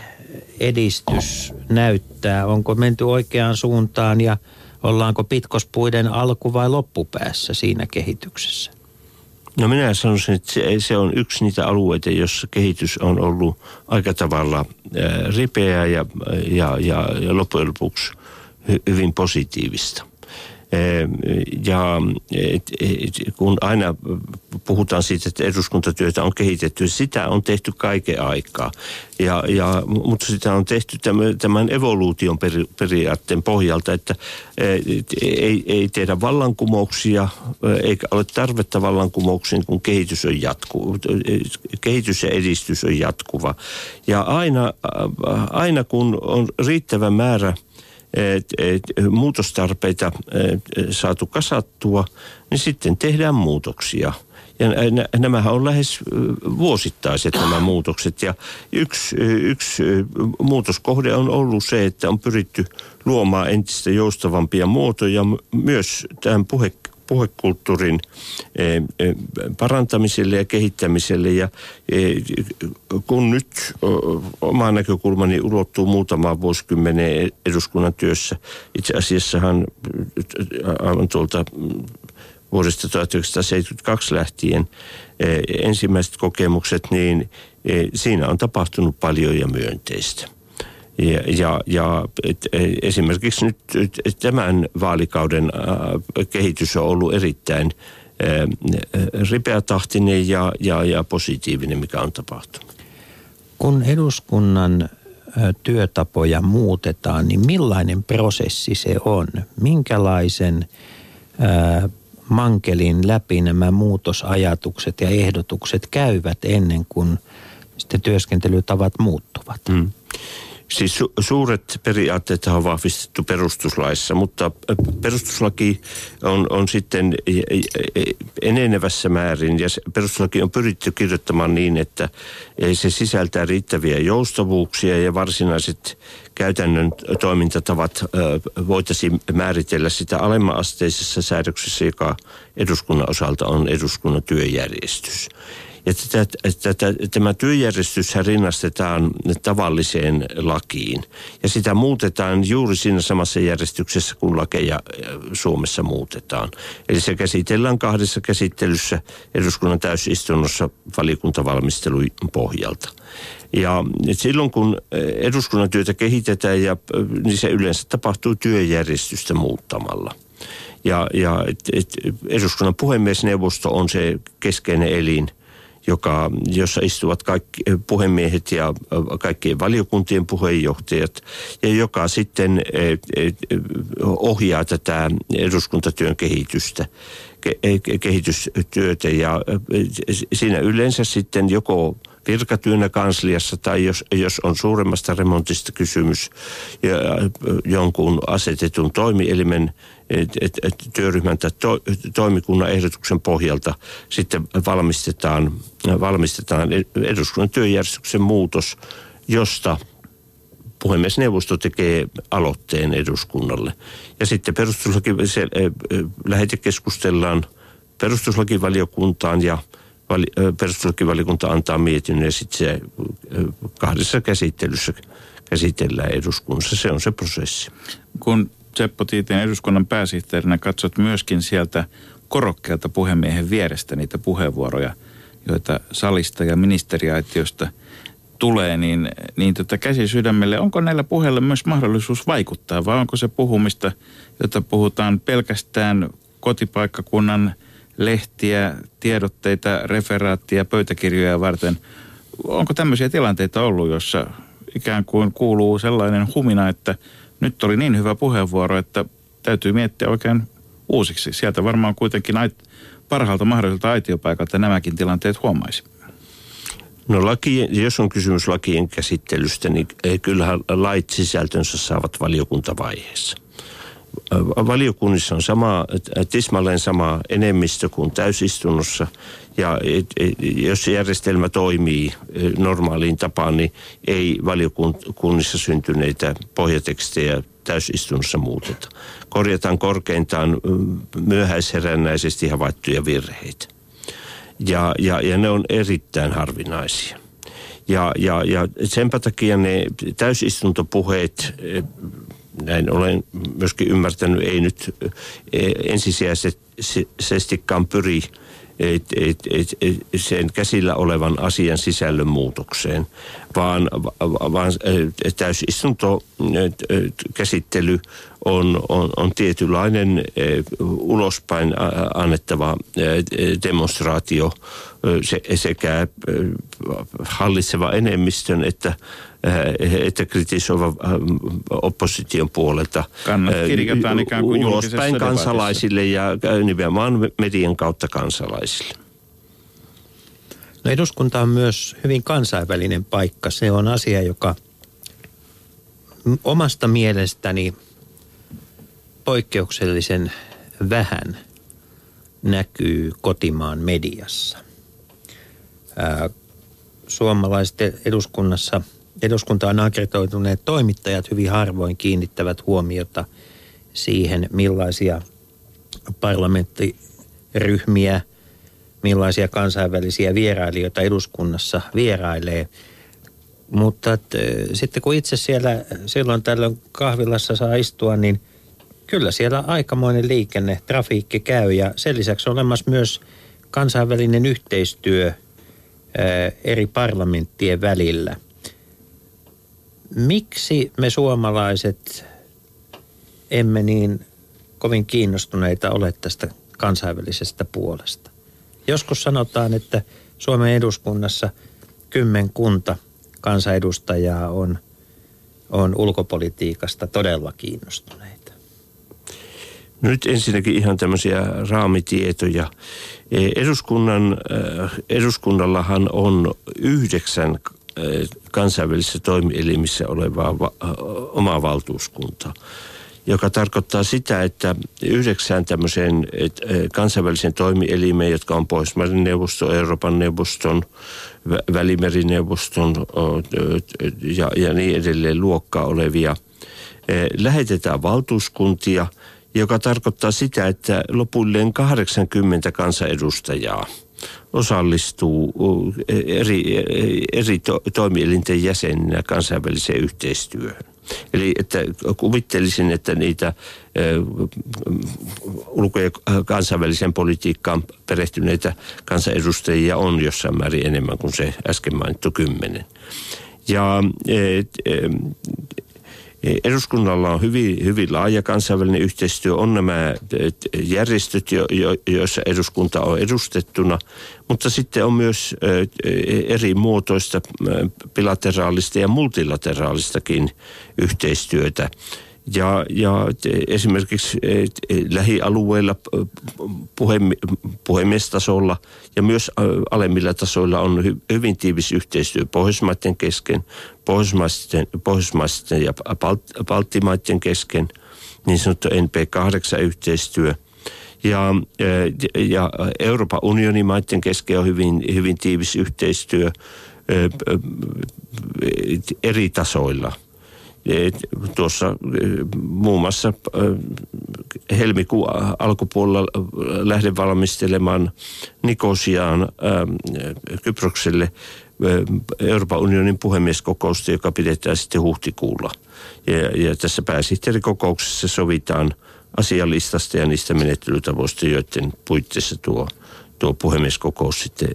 edistys näyttää? Onko menty oikeaan suuntaan ja – Ollaanko pitkospuiden alku- vai loppupäässä siinä kehityksessä? No minä sanoisin, että se, on yksi niitä alueita, jossa kehitys on ollut aika tavalla ää, ripeää ja, ja, ja, ja loppujen lopuksi hyvin positiivista. Ja et, et, kun aina puhutaan siitä, että eduskuntatyötä on kehitetty, sitä on tehty kaiken aikaa. Ja, ja, mutta sitä on tehty tämän, evoluution peri, periaatteen pohjalta, että et, ei, ei tehdä vallankumouksia, eikä ole tarvetta vallankumouksiin, kun kehitys on jatku, kehitys ja edistys on jatkuva. Ja aina, aina kun on riittävä määrä – muutostarpeita saatu kasattua, niin sitten tehdään muutoksia. Ja nämähän on lähes vuosittaiset nämä muutokset. Ja yksi, yksi muutoskohde on ollut se, että on pyritty luomaan entistä joustavampia muotoja myös tähän puhe, puhekulttuurin eh, eh, parantamiselle ja kehittämiselle. Ja eh, kun nyt oma näkökulmani ulottuu muutamaan vuosikymmeneen eduskunnan työssä, itse asiassahan aivan tuolta vuodesta 1972 lähtien ensimmäiset kokemukset, niin siinä on tapahtunut paljon ja myönteistä. Ja, ja, ja et, e, esimerkiksi nyt et, tämän vaalikauden kehitys on ollut erittäin ripeätahtinen ja, ja, ja positiivinen, mikä on tapahtunut. Kun eduskunnan työtapoja muutetaan, niin millainen prosessi se on? Minkälaisen ä, mankelin läpi nämä muutosajatukset ja ehdotukset käyvät ennen kuin sitten työskentelytavat muuttuvat? Hmm. Siis su- suuret periaatteet on vahvistettu perustuslaissa, mutta perustuslaki on, on sitten enenevässä määrin ja perustuslaki on pyritty kirjoittamaan niin, että se sisältää riittäviä joustavuuksia ja varsinaiset käytännön toimintatavat voitaisiin määritellä sitä alemmanasteisessa säädöksessä, joka eduskunnan osalta on eduskunnan työjärjestys. Ja tätä, tätä, tämä työjärjestys rinnastetaan tavalliseen lakiin. Ja sitä muutetaan juuri siinä samassa järjestyksessä, kun lakeja äh, Suomessa muutetaan. Eli se käsitellään kahdessa käsittelyssä eduskunnan täysistunnossa valiokuntavalmistelun pohjalta. Ja silloin kun äh, eduskunnan työtä kehitetään, ja, äh, niin se yleensä tapahtuu työjärjestystä muuttamalla. Ja, ja et, et, eduskunnan puhemiesneuvosto on se keskeinen elin – joka, jossa istuvat kaikki eh, puhemiehet ja eh, kaikkien valiokuntien puheenjohtajat, ja joka sitten eh, ohjaa tätä eduskuntatyön kehitystä kehitystyötä. Ja siinä yleensä sitten joko virkatyönä kansliassa tai jos, jos on suuremmasta remontista kysymys ja jonkun asetetun toimielimen et, et, työryhmän tai to, toimikunnan ehdotuksen pohjalta sitten valmistetaan, valmistetaan eduskunnan työjärjestyksen muutos, josta puhemiesneuvosto tekee aloitteen eduskunnalle. Ja sitten perustuslaki, se, lähetekeskustellaan perustuslakivaliokuntaan ja vali, perustuslakivaliokunta antaa mietinnön ja sitten se kahdessa käsittelyssä käsitellään eduskunnassa. Se on se prosessi. Kun Seppo Tiiteen eduskunnan pääsihteerinä katsot myöskin sieltä korokkeelta puhemiehen vierestä niitä puheenvuoroja, joita salista ja ministeriaitiosta tulee, niin, niin tota käsi sydämelle, onko näillä puheilla myös mahdollisuus vaikuttaa vai onko se puhumista, jota puhutaan pelkästään kotipaikkakunnan lehtiä, tiedotteita, referaattia, pöytäkirjoja varten. Onko tämmöisiä tilanteita ollut, jossa ikään kuin kuuluu sellainen humina, että – nyt oli niin hyvä puheenvuoro, että täytyy miettiä oikein uusiksi. Sieltä varmaan kuitenkin parhaalta mahdolliselta aitiopaikalta nämäkin tilanteet huomaisi. No laki, jos on kysymys lakien käsittelystä, niin kyllähän lait sisältönsä saavat valiokuntavaiheessa. Valiokunnissa on sama, tismalleen sama enemmistö kuin täysistunnossa ja et, et, jos järjestelmä toimii eh, normaaliin tapaan, niin ei valiokunnissa syntyneitä pohjatekstejä täysistunnossa muuteta. Korjataan korkeintaan mm, myöhäisherännäisesti havaittuja virheitä. Ja, ja, ja ne on erittäin harvinaisia. Ja, ja, ja senpä takia ne täysistuntopuheet, eh, näin olen myöskin ymmärtänyt, ei nyt eh, ensisijaisestikaan pyri sen käsillä olevan asian sisällön muutokseen, vaan, vaan täysistunto käsittely on, on, on tietynlainen ulospäin annettava demonstraatio sekä hallitseva enemmistön että että kritisoiva opposition puolelta Kannat kirjataan ikään kuin ulospäin kansalaisille ja nimenomaan median kautta kansalaisille. No eduskunta on myös hyvin kansainvälinen paikka. Se on asia, joka omasta mielestäni poikkeuksellisen vähän näkyy kotimaan mediassa. suomalaiset eduskunnassa, eduskuntaan akreditoituneet toimittajat hyvin harvoin kiinnittävät huomiota siihen, millaisia parlamenttiryhmiä, millaisia kansainvälisiä vierailijoita eduskunnassa vierailee. Mutta et, sitten kun itse siellä silloin tällöin kahvilassa saa istua, niin kyllä siellä aikamoinen liikenne, trafiikki käy ja sen lisäksi on olemassa myös kansainvälinen yhteistyö eri parlamenttien välillä. Miksi me suomalaiset emme niin kovin kiinnostuneita ole tästä kansainvälisestä puolesta? Joskus sanotaan, että Suomen eduskunnassa kymmenkunta kansanedustajaa on, on ulkopolitiikasta todella kiinnostuneita. Nyt ensinnäkin ihan tämmöisiä raamitietoja. E, eduskunnan, eduskunnallahan on yhdeksän kansainvälisissä toimielimissä olevaa omaa valtuuskuntaa joka tarkoittaa sitä, että yhdeksään tämmöiseen kansainvälisen toimielimeen, jotka on Pohjoismaiden neuvosto, Euroopan neuvoston, Välimerineuvoston ja, ja niin edelleen luokkaa olevia, lähetetään valtuuskuntia, joka tarkoittaa sitä, että lopullinen 80 kansanedustajaa osallistuu eri, eri to, toimielinten jäseninä kansainväliseen yhteistyöhön. Eli että kuvittelisin, että niitä ulko- ja kansainväliseen politiikkaan perehtyneitä kansanedustajia on jossain määrin enemmän kuin se äsken mainittu kymmenen. Ja Eduskunnalla on hyvin, hyvin laaja kansainvälinen yhteistyö. On nämä järjestöt, jo, jo, joissa eduskunta on edustettuna, mutta sitten on myös eri muotoista bilateraalista ja multilateraalistakin yhteistyötä. Ja, ja esimerkiksi lähialueilla puhemi, puhemiestasolla ja myös alemmilla tasoilla on hyvin tiivis yhteistyö Pohjoismaiden kesken, Pohjoismaiden, Pohjoismaiden ja Baltimaiden kesken, niin sanottu NP8-yhteistyö. Ja, ja Euroopan unionin maiden kesken on hyvin, hyvin tiivis yhteistyö eri tasoilla – tuossa muun muassa helmikuun alkupuolella lähden valmistelemaan Nikosiaan Kyprokselle Euroopan unionin puhemieskokousta, joka pidetään sitten huhtikuulla. Ja, ja tässä pääsihteerikokouksessa sovitaan asialistasta ja niistä menettelytavoista, joiden puitteissa tuo, tuo puhemieskokous sitten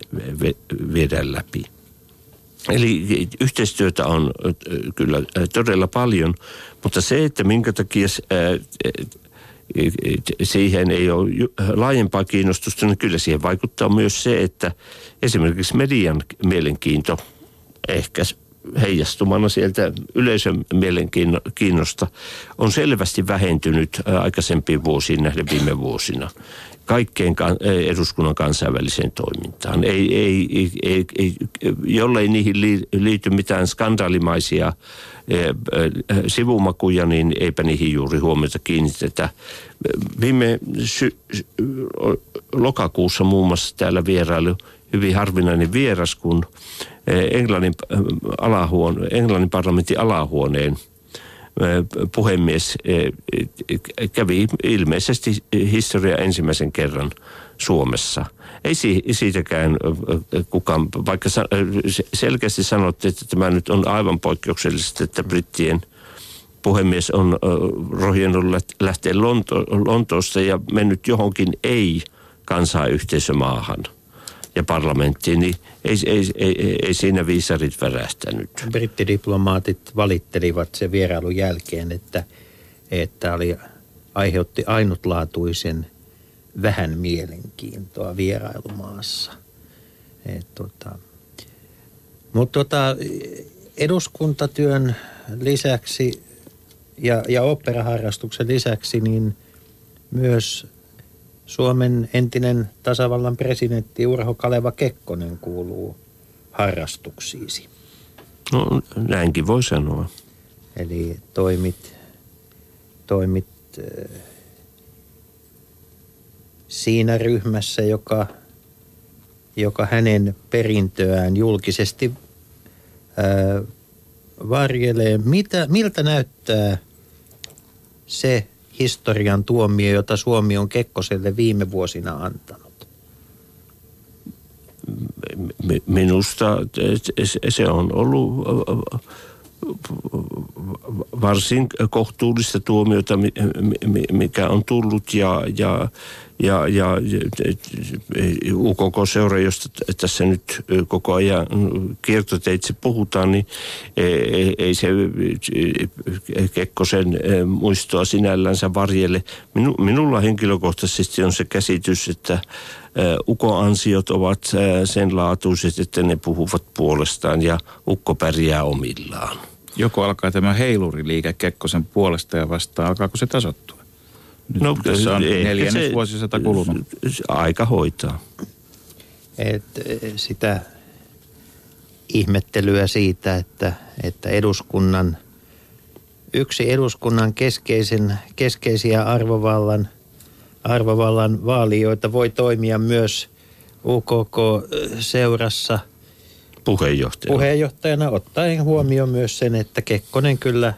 viedään läpi. Eli yhteistyötä on kyllä todella paljon, mutta se, että minkä takia siihen ei ole laajempaa kiinnostusta, niin kyllä siihen vaikuttaa myös se, että esimerkiksi median mielenkiinto ehkä heijastumana sieltä yleisön mielenkiinnosta on selvästi vähentynyt aikaisempiin vuosiin nähden viime vuosina kaikkeen eduskunnan kansainväliseen toimintaan. Ei, ei, ei, ei, jollei niihin liity mitään skandaalimaisia sivumakuja, niin eipä niihin juuri huomiota kiinnitetä. Viime sy- lokakuussa muun muassa täällä vierailu hyvin harvinainen vieras, kun Englannin, alahuone, Englannin parlamentin alahuoneen – puhemies kävi ilmeisesti historia ensimmäisen kerran Suomessa. Ei siitäkään kukaan, vaikka selkeästi sanotte, että tämä nyt on aivan poikkeuksellista, että brittien puhemies on rohjennut lähteä Lonto- Lontoosta ja mennyt johonkin ei kansaa yhteisömaahan ja parlamenttiin, niin ei, ei, ei, ei siinä viisarit värähtänyt. Brittidiplomaatit valittelivat sen vierailun jälkeen, että, että oli, aiheutti ainutlaatuisen vähän mielenkiintoa vierailumaassa. Et, tota, mutta tota, eduskuntatyön lisäksi ja, ja operaharrastuksen lisäksi niin myös Suomen entinen tasavallan presidentti Urho Kaleva Kekkonen kuuluu harrastuksiisi. No näinkin voi sanoa. Eli toimit, toimit äh, siinä ryhmässä, joka, joka hänen perintöään julkisesti äh, varjelee. Mitä, miltä näyttää se historian tuomio, jota Suomi on Kekkoselle viime vuosina antanut? Minusta se on ollut varsin kohtuullista tuomiota, mikä on tullut ja, ja, ja, ja UKK-seura, josta tässä nyt koko ajan kiertoteitse puhutaan, niin ei, ei se Kekkosen muistoa sinällänsä varjelle. Minu, minulla henkilökohtaisesti on se käsitys, että Uko-ansiot ovat sen laatuiset, että ne puhuvat puolestaan ja Ukko pärjää omillaan. Joko alkaa tämä heiluriliike Kekkosen puolesta ja vastaan, alkaako se tasottua? Nyt no, tässä on neljännes vuosisata kulunut. Aika hoitaa. Et, sitä ihmettelyä siitä, että, että eduskunnan, yksi eduskunnan keskeisen, keskeisiä arvovallan, arvovallan vaalijoita voi toimia myös UKK-seurassa – puheenjohtajana. puheenjohtajana ottaen huomioon myös sen, että Kekkonen kyllä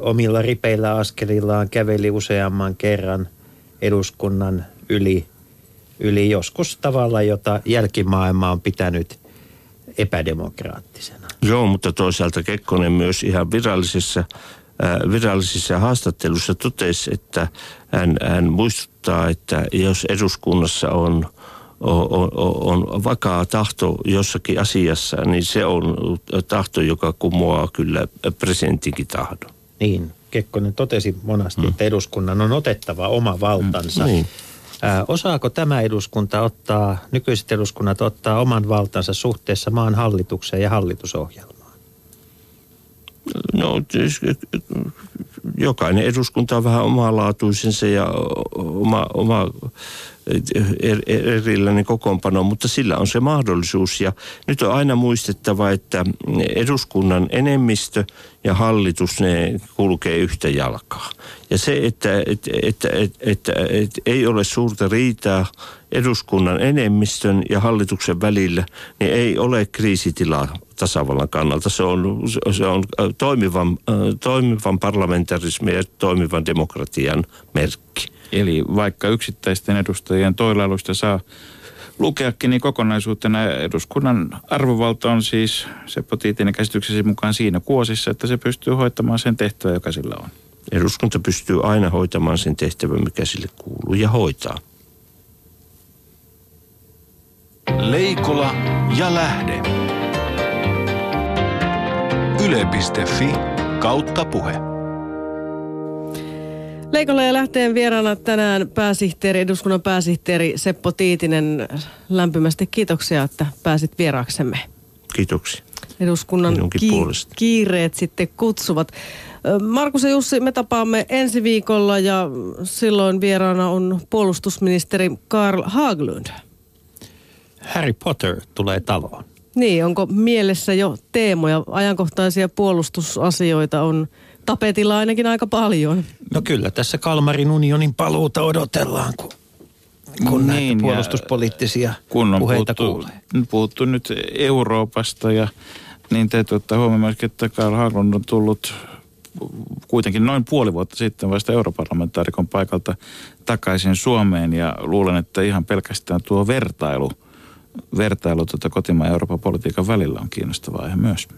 omilla ripeillä askelillaan käveli useamman kerran eduskunnan yli, yli joskus tavalla, jota jälkimaailma on pitänyt epädemokraattisena. Joo, mutta toisaalta Kekkonen myös ihan virallisessa virallisissa haastattelussa totesi, että hän, hän muistuttaa, että jos eduskunnassa on on, on vakaa tahto jossakin asiassa, niin se on tahto, joka kumoaa kyllä presidentinkin tahdon. Niin, Kekkonen totesi monasti, mm. että eduskunnan on otettava oma valtansa. Mm, niin. Ää, osaako tämä eduskunta ottaa, nykyiset eduskunnat ottaa oman valtansa suhteessa maan hallitukseen ja hallitusohjelmaan? No jokainen eduskunta on vähän omalaatuisensa ja oma, oma Er, er, erilainen kokoonpano, mutta sillä on se mahdollisuus. Ja nyt on aina muistettava, että eduskunnan enemmistö ja hallitus, ne kulkee yhtä jalkaa. Ja se, että, että, että, että, että, että ei ole suurta riitaa eduskunnan enemmistön ja hallituksen välillä, niin ei ole kriisitilaa tasavallan kannalta. Se on, se on toimivan, toimivan parlamentarismin ja toimivan demokratian merkki. Eli vaikka yksittäisten edustajien toilailusta saa lukeakin, niin kokonaisuutena eduskunnan arvovalta on siis Seppo Tiitinen käsityksesi mukaan siinä kuosissa, että se pystyy hoitamaan sen tehtävän, joka sillä on. Eduskunta pystyy aina hoitamaan sen tehtävän, mikä sille kuuluu ja hoitaa. Leikola ja lähde. Yle.fi kautta puhe. Leikolla ja lähteen vieraana tänään pääsihteeri, eduskunnan pääsihteeri Seppo Tiitinen. Lämpimästi kiitoksia, että pääsit vieraaksemme. Kiitoksia. Eduskunnan ki- kiireet sitten kutsuvat. Markus ja Jussi, me tapaamme ensi viikolla ja silloin vieraana on puolustusministeri Karl Haglund. Harry Potter tulee taloon. Niin, onko mielessä jo teemoja, ajankohtaisia puolustusasioita on tapetilla ainakin aika paljon. No kyllä, tässä Kalmarin unionin paluuta odotellaan, kun, kun niin, näitä puolustuspoliittisia kun on puheita puhuttu, kuulee. puhuttu nyt Euroopasta ja niin täytyy ottaa huomioon että Karl Haglund on tullut kuitenkin noin puoli vuotta sitten vasta europarlamentaarikon paikalta takaisin Suomeen ja luulen, että ihan pelkästään tuo vertailu, vertailu tuota kotimaan Euroopan politiikan välillä on kiinnostava aihe myös.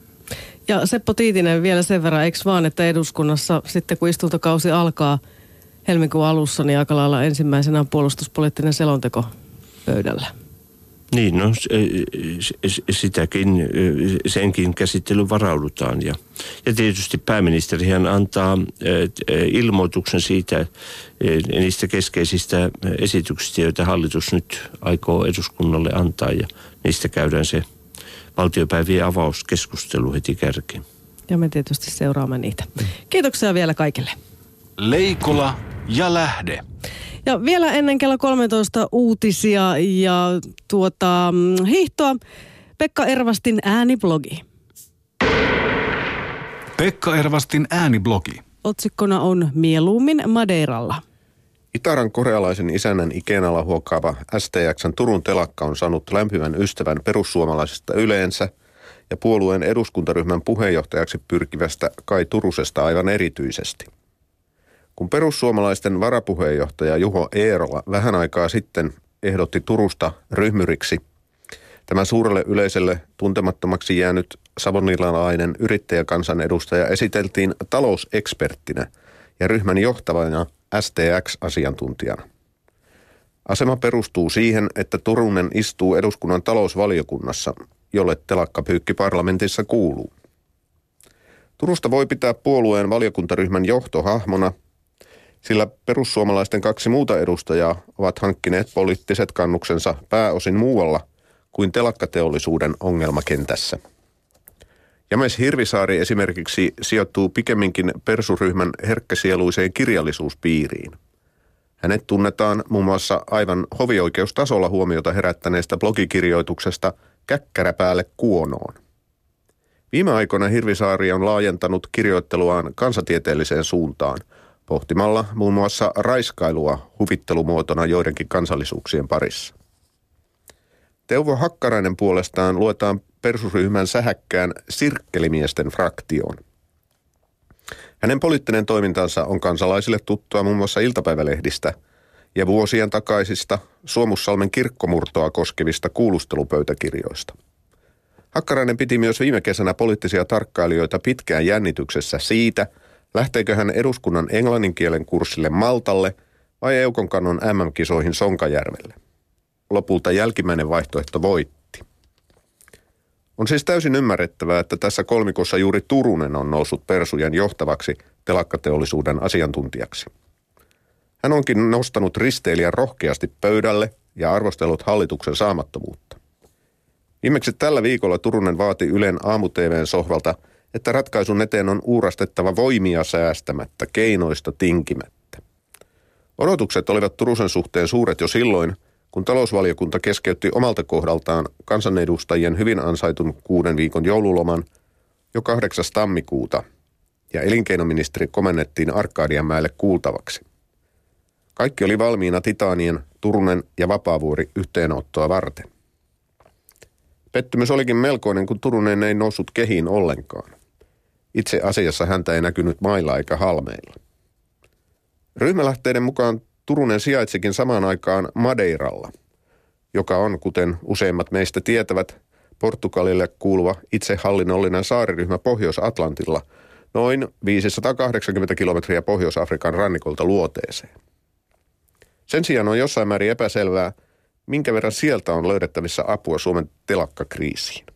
Ja Seppo Tiitinen vielä sen verran, eikö vaan, että eduskunnassa sitten kun istuntokausi alkaa, helmikuun alussa, niin aika lailla ensimmäisenä on puolustuspoliittinen selonteko pöydällä. Niin, no sitäkin, senkin käsittely varaudutaan. Ja, ja tietysti pääministerihän antaa ilmoituksen siitä, niistä keskeisistä esityksistä, joita hallitus nyt aikoo eduskunnalle antaa. Ja niistä käydään se valtiopäivien avauskeskustelu heti kärkeen. Ja me tietysti seuraamme niitä. Kiitoksia vielä kaikille. Leikola ja lähde. Ja vielä ennen kello 13 uutisia ja tuota, mm, hiihtoa. Pekka Ervastin ääniblogi. Pekka Ervastin ääniblogi. Otsikkona on Mieluummin Madeiralla. Itaran korealaisen isännän ikeenalla huokaava STXn Turun telakka on saanut lämpimän ystävän perussuomalaisista yleensä ja puolueen eduskuntaryhmän puheenjohtajaksi pyrkivästä Kai Turusesta aivan erityisesti. Kun perussuomalaisten varapuheenjohtaja Juho Eerola vähän aikaa sitten ehdotti Turusta ryhmyriksi, tämä suurelle yleisölle tuntemattomaksi jäänyt savonilalainen yrittäjäkansanedustaja esiteltiin talouseksperttinä ja ryhmän johtavana STX-asiantuntijana. Asema perustuu siihen, että Turunen istuu eduskunnan talousvaliokunnassa, jolle telakkapyykki parlamentissa kuuluu. Turusta voi pitää puolueen valiokuntaryhmän johtohahmona – sillä perussuomalaisten kaksi muuta edustajaa ovat hankkineet poliittiset kannuksensa pääosin muualla kuin telakkateollisuuden ongelmakentässä. James Hirvisaari esimerkiksi sijoittuu pikemminkin persuryhmän herkkäsieluiseen kirjallisuuspiiriin. Hänet tunnetaan muun muassa aivan hovioikeustasolla huomiota herättäneestä blogikirjoituksesta Käkkäräpäälle kuonoon. Viime aikoina Hirvisaari on laajentanut kirjoitteluaan kansatieteelliseen suuntaan – pohtimalla muun muassa raiskailua huvittelumuotona joidenkin kansallisuuksien parissa. Teuvo Hakkarainen puolestaan luetaan perusryhmän sähäkkään sirkkelimiesten fraktioon. Hänen poliittinen toimintansa on kansalaisille tuttua muun muassa iltapäivälehdistä ja vuosien takaisista Suomussalmen kirkkomurtoa koskevista kuulustelupöytäkirjoista. Hakkarainen piti myös viime kesänä poliittisia tarkkailijoita pitkään jännityksessä siitä – Lähteekö hän eduskunnan englanninkielen kurssille Maltalle vai Eukon kannon MM-kisoihin Sonkajärvelle? Lopulta jälkimmäinen vaihtoehto voitti. On siis täysin ymmärrettävää, että tässä kolmikossa juuri Turunen on noussut Persujen johtavaksi telakkateollisuuden asiantuntijaksi. Hän onkin nostanut risteilijän rohkeasti pöydälle ja arvostellut hallituksen saamattomuutta. Viimeksi tällä viikolla Turunen vaati Ylen aamu sohvalta – että ratkaisun eteen on uurastettava voimia säästämättä, keinoista tinkimättä. Odotukset olivat Turusen suhteen suuret jo silloin, kun talousvaliokunta keskeytti omalta kohdaltaan kansanedustajien hyvin ansaitun kuuden viikon joululoman jo 8. tammikuuta ja elinkeinoministeri komennettiin Arkadianmäelle kuultavaksi. Kaikki oli valmiina Titaanien, Turunen ja Vapaavuori yhteenottoa varten. Pettymys olikin melkoinen, kun Turunen ei noussut kehiin ollenkaan. Itse asiassa häntä ei näkynyt mailla eikä halmeilla. Ryhmälähteiden mukaan Turunen sijaitsikin samaan aikaan Madeiralla, joka on, kuten useimmat meistä tietävät, Portugalille kuuluva itsehallinnollinen saariryhmä Pohjois-Atlantilla, noin 580 kilometriä Pohjois-Afrikan rannikolta luoteeseen. Sen sijaan on jossain määrin epäselvää, minkä verran sieltä on löydettävissä apua Suomen telakkakriisiin.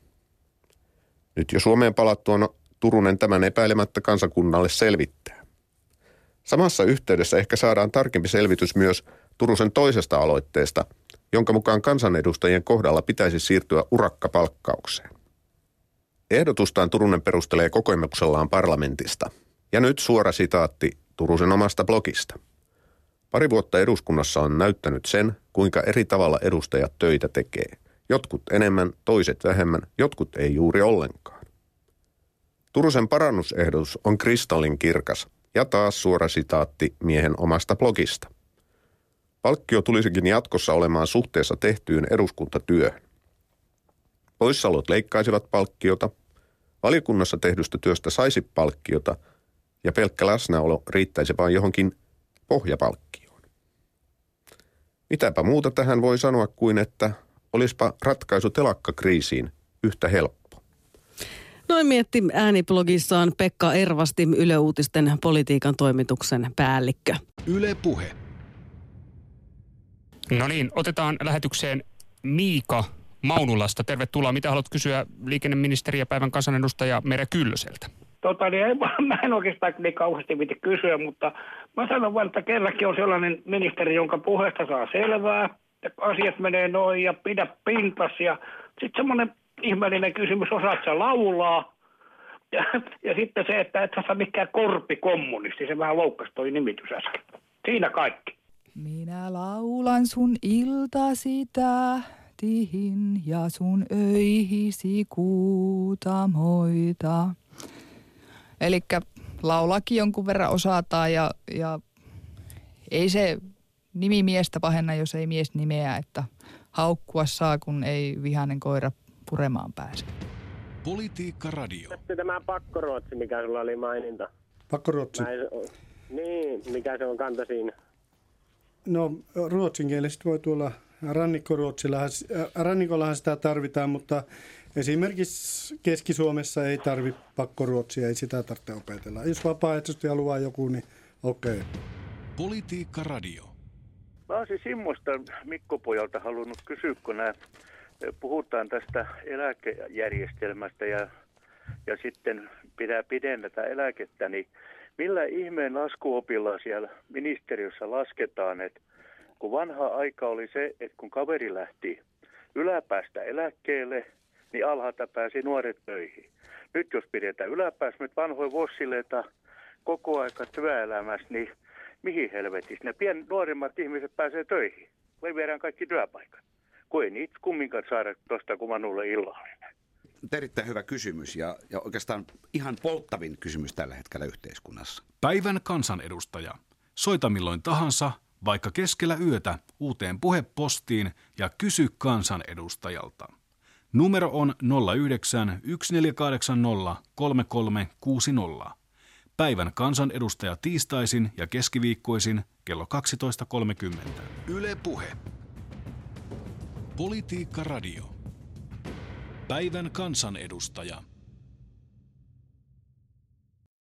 Nyt jo Suomeen palattua Turunen tämän epäilemättä kansakunnalle selvittää. Samassa yhteydessä ehkä saadaan tarkempi selvitys myös Turusen toisesta aloitteesta, jonka mukaan kansanedustajien kohdalla pitäisi siirtyä urakkapalkkaukseen. Ehdotustaan Turunen perustelee kokemuksellaan parlamentista. Ja nyt suora sitaatti Turusen omasta blogista. Pari vuotta eduskunnassa on näyttänyt sen, kuinka eri tavalla edustajat töitä tekee. Jotkut enemmän, toiset vähemmän, jotkut ei juuri ollenkaan. Turusen parannusehdotus on kristallin kirkas ja taas suora sitaatti miehen omasta blogista. Palkkio tulisikin jatkossa olemaan suhteessa tehtyyn eduskuntatyöhön. Poissaolot leikkaisivat palkkiota, valiokunnassa tehdystä työstä saisi palkkiota ja pelkkä läsnäolo riittäisi vain johonkin pohjapalkkioon. Mitäpä muuta tähän voi sanoa kuin, että olispa ratkaisu telakkakriisiin yhtä helppo. Noin mietti ääniblogissaan Pekka Ervasti Yle Uutisten politiikan toimituksen päällikkö. Yle Puhe. No niin, otetaan lähetykseen Miika Maunulasta. Tervetuloa. Mitä haluat kysyä liikenneministeri ja päivän kansanedustaja Mere Kyllöseltä? Tota, niin ei, mä en oikeastaan niin kauheasti piti kysyä, mutta mä sanon vain, että kerrankin on sellainen ministeri, jonka puheesta saa selvää, ja asiat menee noin ja pidä pintas ja sitten semmoinen ihmeellinen kysymys, osaat sä laulaa, ja, ja sitten se, että et sä mikään korpikommunisti, se vähän loukkasi toi nimitys äsken. Siinä kaikki. Minä laulan sun iltasi tähtihin ja sun öihisi kuutamoita. Eli laulakin jonkun verran osataan ja, ja ei se nimi miestä pahenna, jos ei mies nimeä, että haukkua saa, kun ei vihainen koira puremaan pääse. Politiikka Radio. Sitten tämä pakkoruotsi, mikä sulla oli maininta. Pakkoruotsi? Mä en, niin, mikä se on kanta siinä? No ruotsinkielisesti voi tulla rannikkoruotsillahan, äh, rannikollahan sitä tarvitaan, mutta esimerkiksi Keski-Suomessa ei tarvi pakkoruotsia, ei sitä tarvitse opetella. Jos vapaaehtoisesti haluaa joku, niin okei. Okay. Politiikka Radio. Mä olisin Simmosta Mikko-pojalta halunnut kysyä, kun nämä, puhutaan tästä eläkejärjestelmästä ja, ja sitten pitää pidennetä eläkettä, niin millä ihmeen laskuopilla siellä ministeriössä lasketaan, että kun vanha aika oli se, että kun kaveri lähti yläpäästä eläkkeelle, niin alhaalta pääsi nuoret töihin. Nyt jos pidetään yläpäässä nyt vanhoja vossileita koko aika työelämässä, niin mihin helvetissä ne pien nuorimmat ihmiset pääsee töihin? Vai viedään kaikki työpaikat? Kun ei niitä kumminkaan saada tuosta kumanulle illallinen. Erittäin hyvä kysymys ja, ja oikeastaan ihan polttavin kysymys tällä hetkellä yhteiskunnassa. Päivän kansanedustaja. Soita milloin tahansa, vaikka keskellä yötä, uuteen puhepostiin ja kysy kansanedustajalta. Numero on 09 1480 3360. Päivän kansanedustaja tiistaisin ja keskiviikkoisin kello 12.30. Yle Puhe. Politiikka Radio. Päivän kansanedustaja.